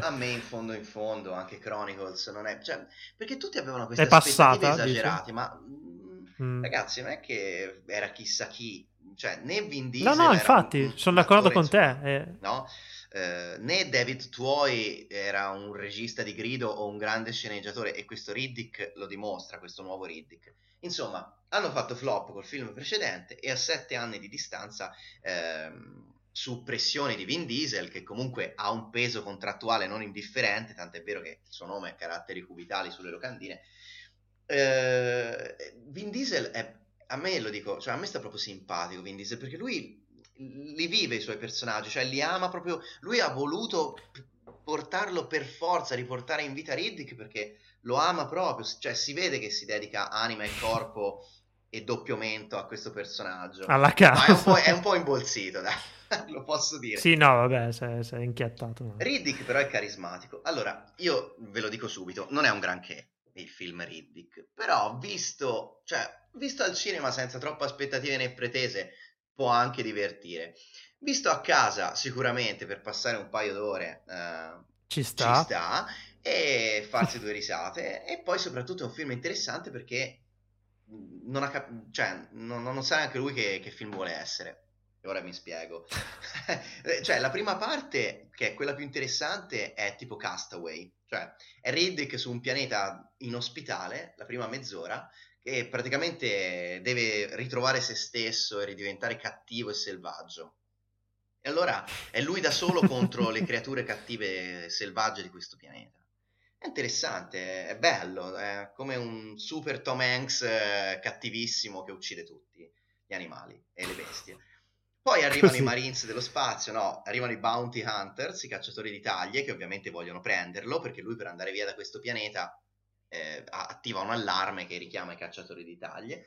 a me in fondo in fondo anche Chronicles non è... Cioè, perché tutti avevano queste passata, esagerate, dici? ma mm. ragazzi non è che era chissà chi, cioè né Vin Diesel... No, no, infatti, sono d'accordo con te. Eh. No? Eh, né David Tuoi era un regista di grido o un grande sceneggiatore e questo Riddick lo dimostra, questo nuovo Riddick. Insomma, hanno fatto flop col film precedente e a sette anni di distanza, ehm, su pressione di Vin Diesel, che comunque ha un peso contrattuale non indifferente, tant'è vero che il suo nome è caratteri cubitali sulle locandine, eh, Vin Diesel è, a me lo dico, cioè a me sta proprio simpatico Vin Diesel, perché lui li vive i suoi personaggi, cioè li ama proprio. Lui ha voluto portarlo per forza, riportare in vita Riddick perché lo ama proprio, cioè si vede che si dedica anima e corpo e doppio mento a questo personaggio. Alla casa. È un, è, un po', imbolsito, dai. (laughs) lo posso dire. Sì, no, vabbè, sei, sei inchiattato. No. Riddick però è carismatico. Allora, io ve lo dico subito, non è un granché il film Riddick, però visto, cioè, visto al cinema senza troppe aspettative né pretese, può anche divertire. Visto a casa, sicuramente per passare un paio d'ore eh, ci, sta. ci sta e farsi due risate. E poi soprattutto è un film interessante perché non, ha cap- cioè, non, non sa neanche lui che, che film vuole essere. E ora mi spiego. (laughs) cioè, la prima parte, che è quella più interessante, è tipo Castaway. Cioè, è Riddick su un pianeta inospitale, la prima mezz'ora, che praticamente deve ritrovare se stesso e ridiventare cattivo e selvaggio. E allora è lui da solo contro le (laughs) creature cattive e selvagge di questo pianeta. È interessante, è bello, è come un super Tom Hanks eh, cattivissimo che uccide tutti gli animali e le bestie. Poi arrivano Così. i Marines dello spazio, no, arrivano i Bounty Hunters, i cacciatori di taglie, che ovviamente vogliono prenderlo, perché lui per andare via da questo pianeta eh, attiva un allarme che richiama i cacciatori di taglie.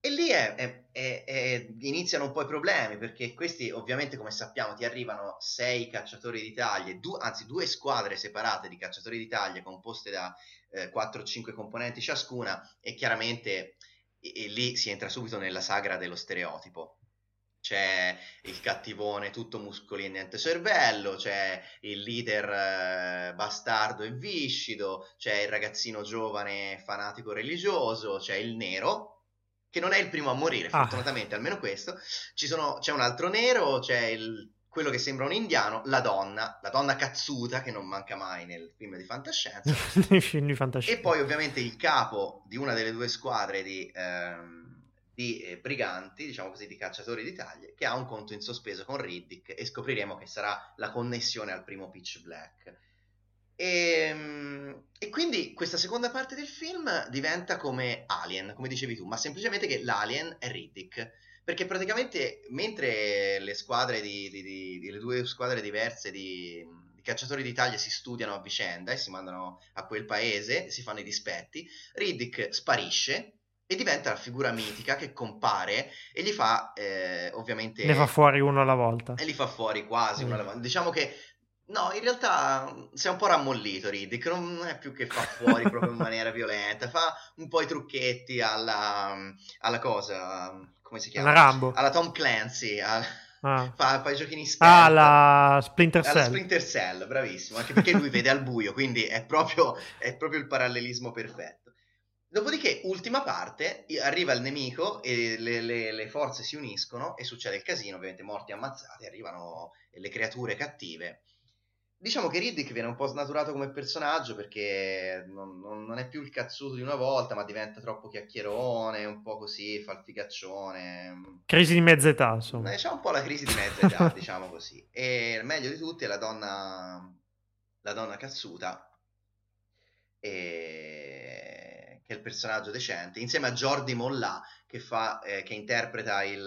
E lì è, è, è, iniziano un po' i problemi, perché questi ovviamente, come sappiamo, ti arrivano sei cacciatori di taglie, du- anzi due squadre separate di cacciatori di taglie composte da eh, 4 o 5 componenti ciascuna, e chiaramente e, e lì si entra subito nella sagra dello stereotipo. C'è il cattivone tutto muscoli e niente cervello, c'è il leader eh, bastardo e viscido, c'è il ragazzino giovane fanatico religioso, c'è il nero, che non è il primo a morire, ah. fortunatamente, almeno questo. Sono, c'è un altro nero, c'è il, quello che sembra un indiano, la donna, la donna cazzuta che non manca mai nel film di fantascienza. (laughs) film di fantascienza. E poi ovviamente il capo di una delle due squadre di, ehm, di eh, briganti, diciamo così, di cacciatori di taglie, che ha un conto in sospeso con Riddick e scopriremo che sarà la connessione al primo Pitch Black. E, ehm, e, quindi questa seconda parte del film diventa come Alien, come dicevi tu, ma semplicemente che l'Alien è Riddick. Perché praticamente mentre le squadre di, di, di, di le due squadre diverse di, cacciatori d'Italia si studiano a vicenda e si mandano a quel paese, si fanno i dispetti, Riddick sparisce e diventa la figura mitica che compare e gli fa eh, ovviamente ne fa fuori uno alla volta e li fa fuori quasi mm. uno alla volta diciamo che No, in realtà si è un po' rammollito Riddick, non è più che fa fuori (laughs) proprio in maniera violenta, fa un po' i trucchetti alla, alla cosa, come si chiama? Alla Rambo. Alla Tom Clancy, a, ah. (laughs) fa, fa, i giochini stealth. Ah, la Splinter Cell. Alla Splinter Cell, bravissimo, anche perché lui vede al buio, quindi è proprio, è proprio il parallelismo perfetto. Dopodiché, ultima parte, arriva il nemico e le, le, le, forze si uniscono e succede il casino, ovviamente morti ammazzati, arrivano le creature cattive Diciamo che Riddick viene un po' snaturato come personaggio perché non, non, non, è più il cazzuto di una volta, ma diventa troppo chiacchierone, un po' così, fa il figaccione. Crisi di mezza età, insomma. Eh, c'è un po' la crisi di mezza età, (laughs) diciamo così. E il meglio di tutti è la donna, la donna cazzuta, e... che è il personaggio decente, insieme a Jordi Mollà, che, fa, eh, che interpreta il,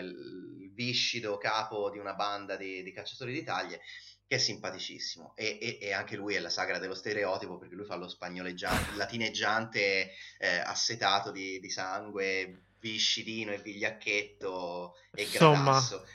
il, viscido capo di una banda di, di cacciatori di taglie che è simpaticissimo e, e, e, anche lui è la sagra dello stereotipo perché lui fa lo spagnoleggiante, latineggiante eh, assetato di, di, sangue, viscidino e vigliacchetto e Insomma, gradasso.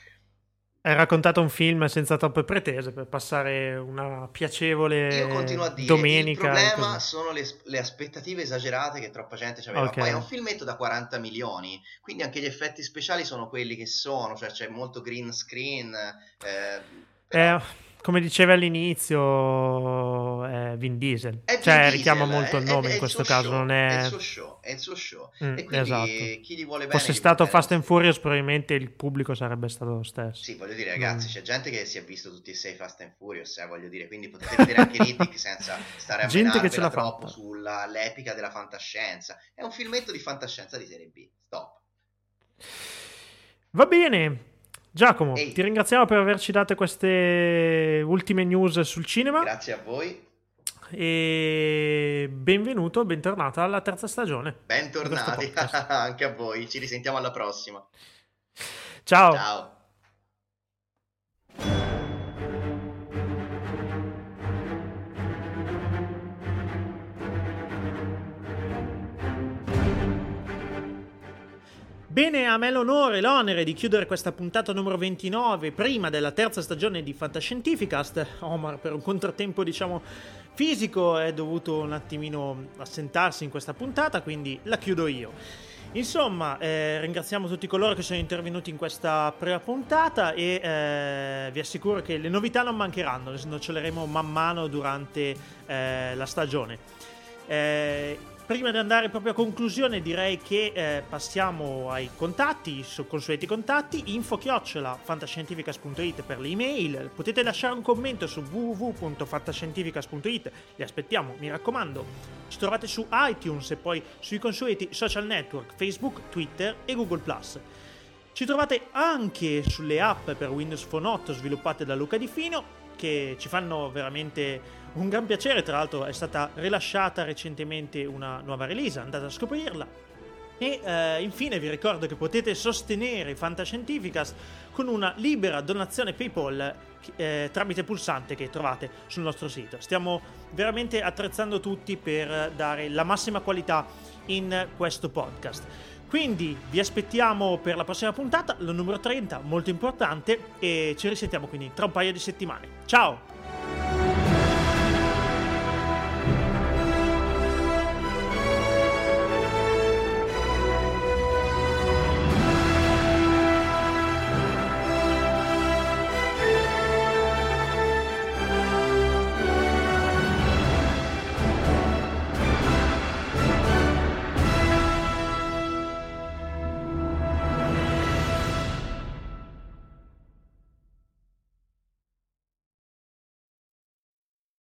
Hai raccontato un film senza troppe pretese per passare una piacevole Io continuo a dire, domenica. Il problema sono le, le, aspettative esagerate che troppa gente aveva. Okay. Poi è un filmetto da 40 milioni, quindi anche gli effetti speciali sono quelli che sono, cioè c'è molto green screen. Eh, però... eh come dicevi all'inizio, è Vin Diesel. È Vin cioè, Diesel, richiama molto il nome è, in questo caso. Show, non è... è il suo show. È il suo show. Mm, e esatto. chi gli vuole bene. Fosse stato Fast and Furious, probabilmente il pubblico sarebbe stato lo stesso. Sì, voglio dire, ragazzi, mm. c'è gente che si è visto tutti e sei Fast and Furious, eh, voglio dire, quindi potete vedere anche (laughs) Riddick senza stare a gente che ce l'ha troppo sull'epica della fantascienza. È un filmetto di fantascienza di serie B. Stop. Va bene, Giacomo, Ehi. ti ringraziamo per averci dato queste ultime news sul cinema. Grazie a voi. E benvenuto, bentornato alla terza stagione. Bentornati (laughs) anche a voi. Ci risentiamo alla prossima. Ciao. Ciao. Bene, a me l'onore e l'onere di chiudere questa puntata numero 29, prima della terza stagione di Fantascientificast. Omar, per un contrattempo, diciamo, fisico, è dovuto un attimino assentarsi in questa puntata, quindi la chiudo io. Insomma, eh, ringraziamo tutti coloro che sono intervenuti in questa prima puntata e eh, vi assicuro che le novità non mancheranno, le snoccoleremo man mano durante eh, la stagione. Eh, prima di andare proprio a conclusione direi che eh, passiamo ai contatti, i consueti contatti, info-fantascientificas.it per le email, potete lasciare un commento su www.fantascientificas.it, li aspettiamo, mi raccomando, ci trovate su iTunes e poi sui consueti social network Facebook, Twitter e Google ⁇ ci trovate anche sulle app per Windows Phone 8 sviluppate da Luca Di Fino che ci fanno veramente un gran piacere, tra l'altro è stata rilasciata recentemente una nuova release, andate a scoprirla. E eh, infine vi ricordo che potete sostenere Fantascientificas con una libera donazione PayPal eh, tramite pulsante che trovate sul nostro sito. Stiamo veramente attrezzando tutti per dare la massima qualità in questo podcast. Quindi vi aspettiamo per la prossima puntata, la numero 30, molto importante, e ci risentiamo quindi tra un paio di settimane. Ciao!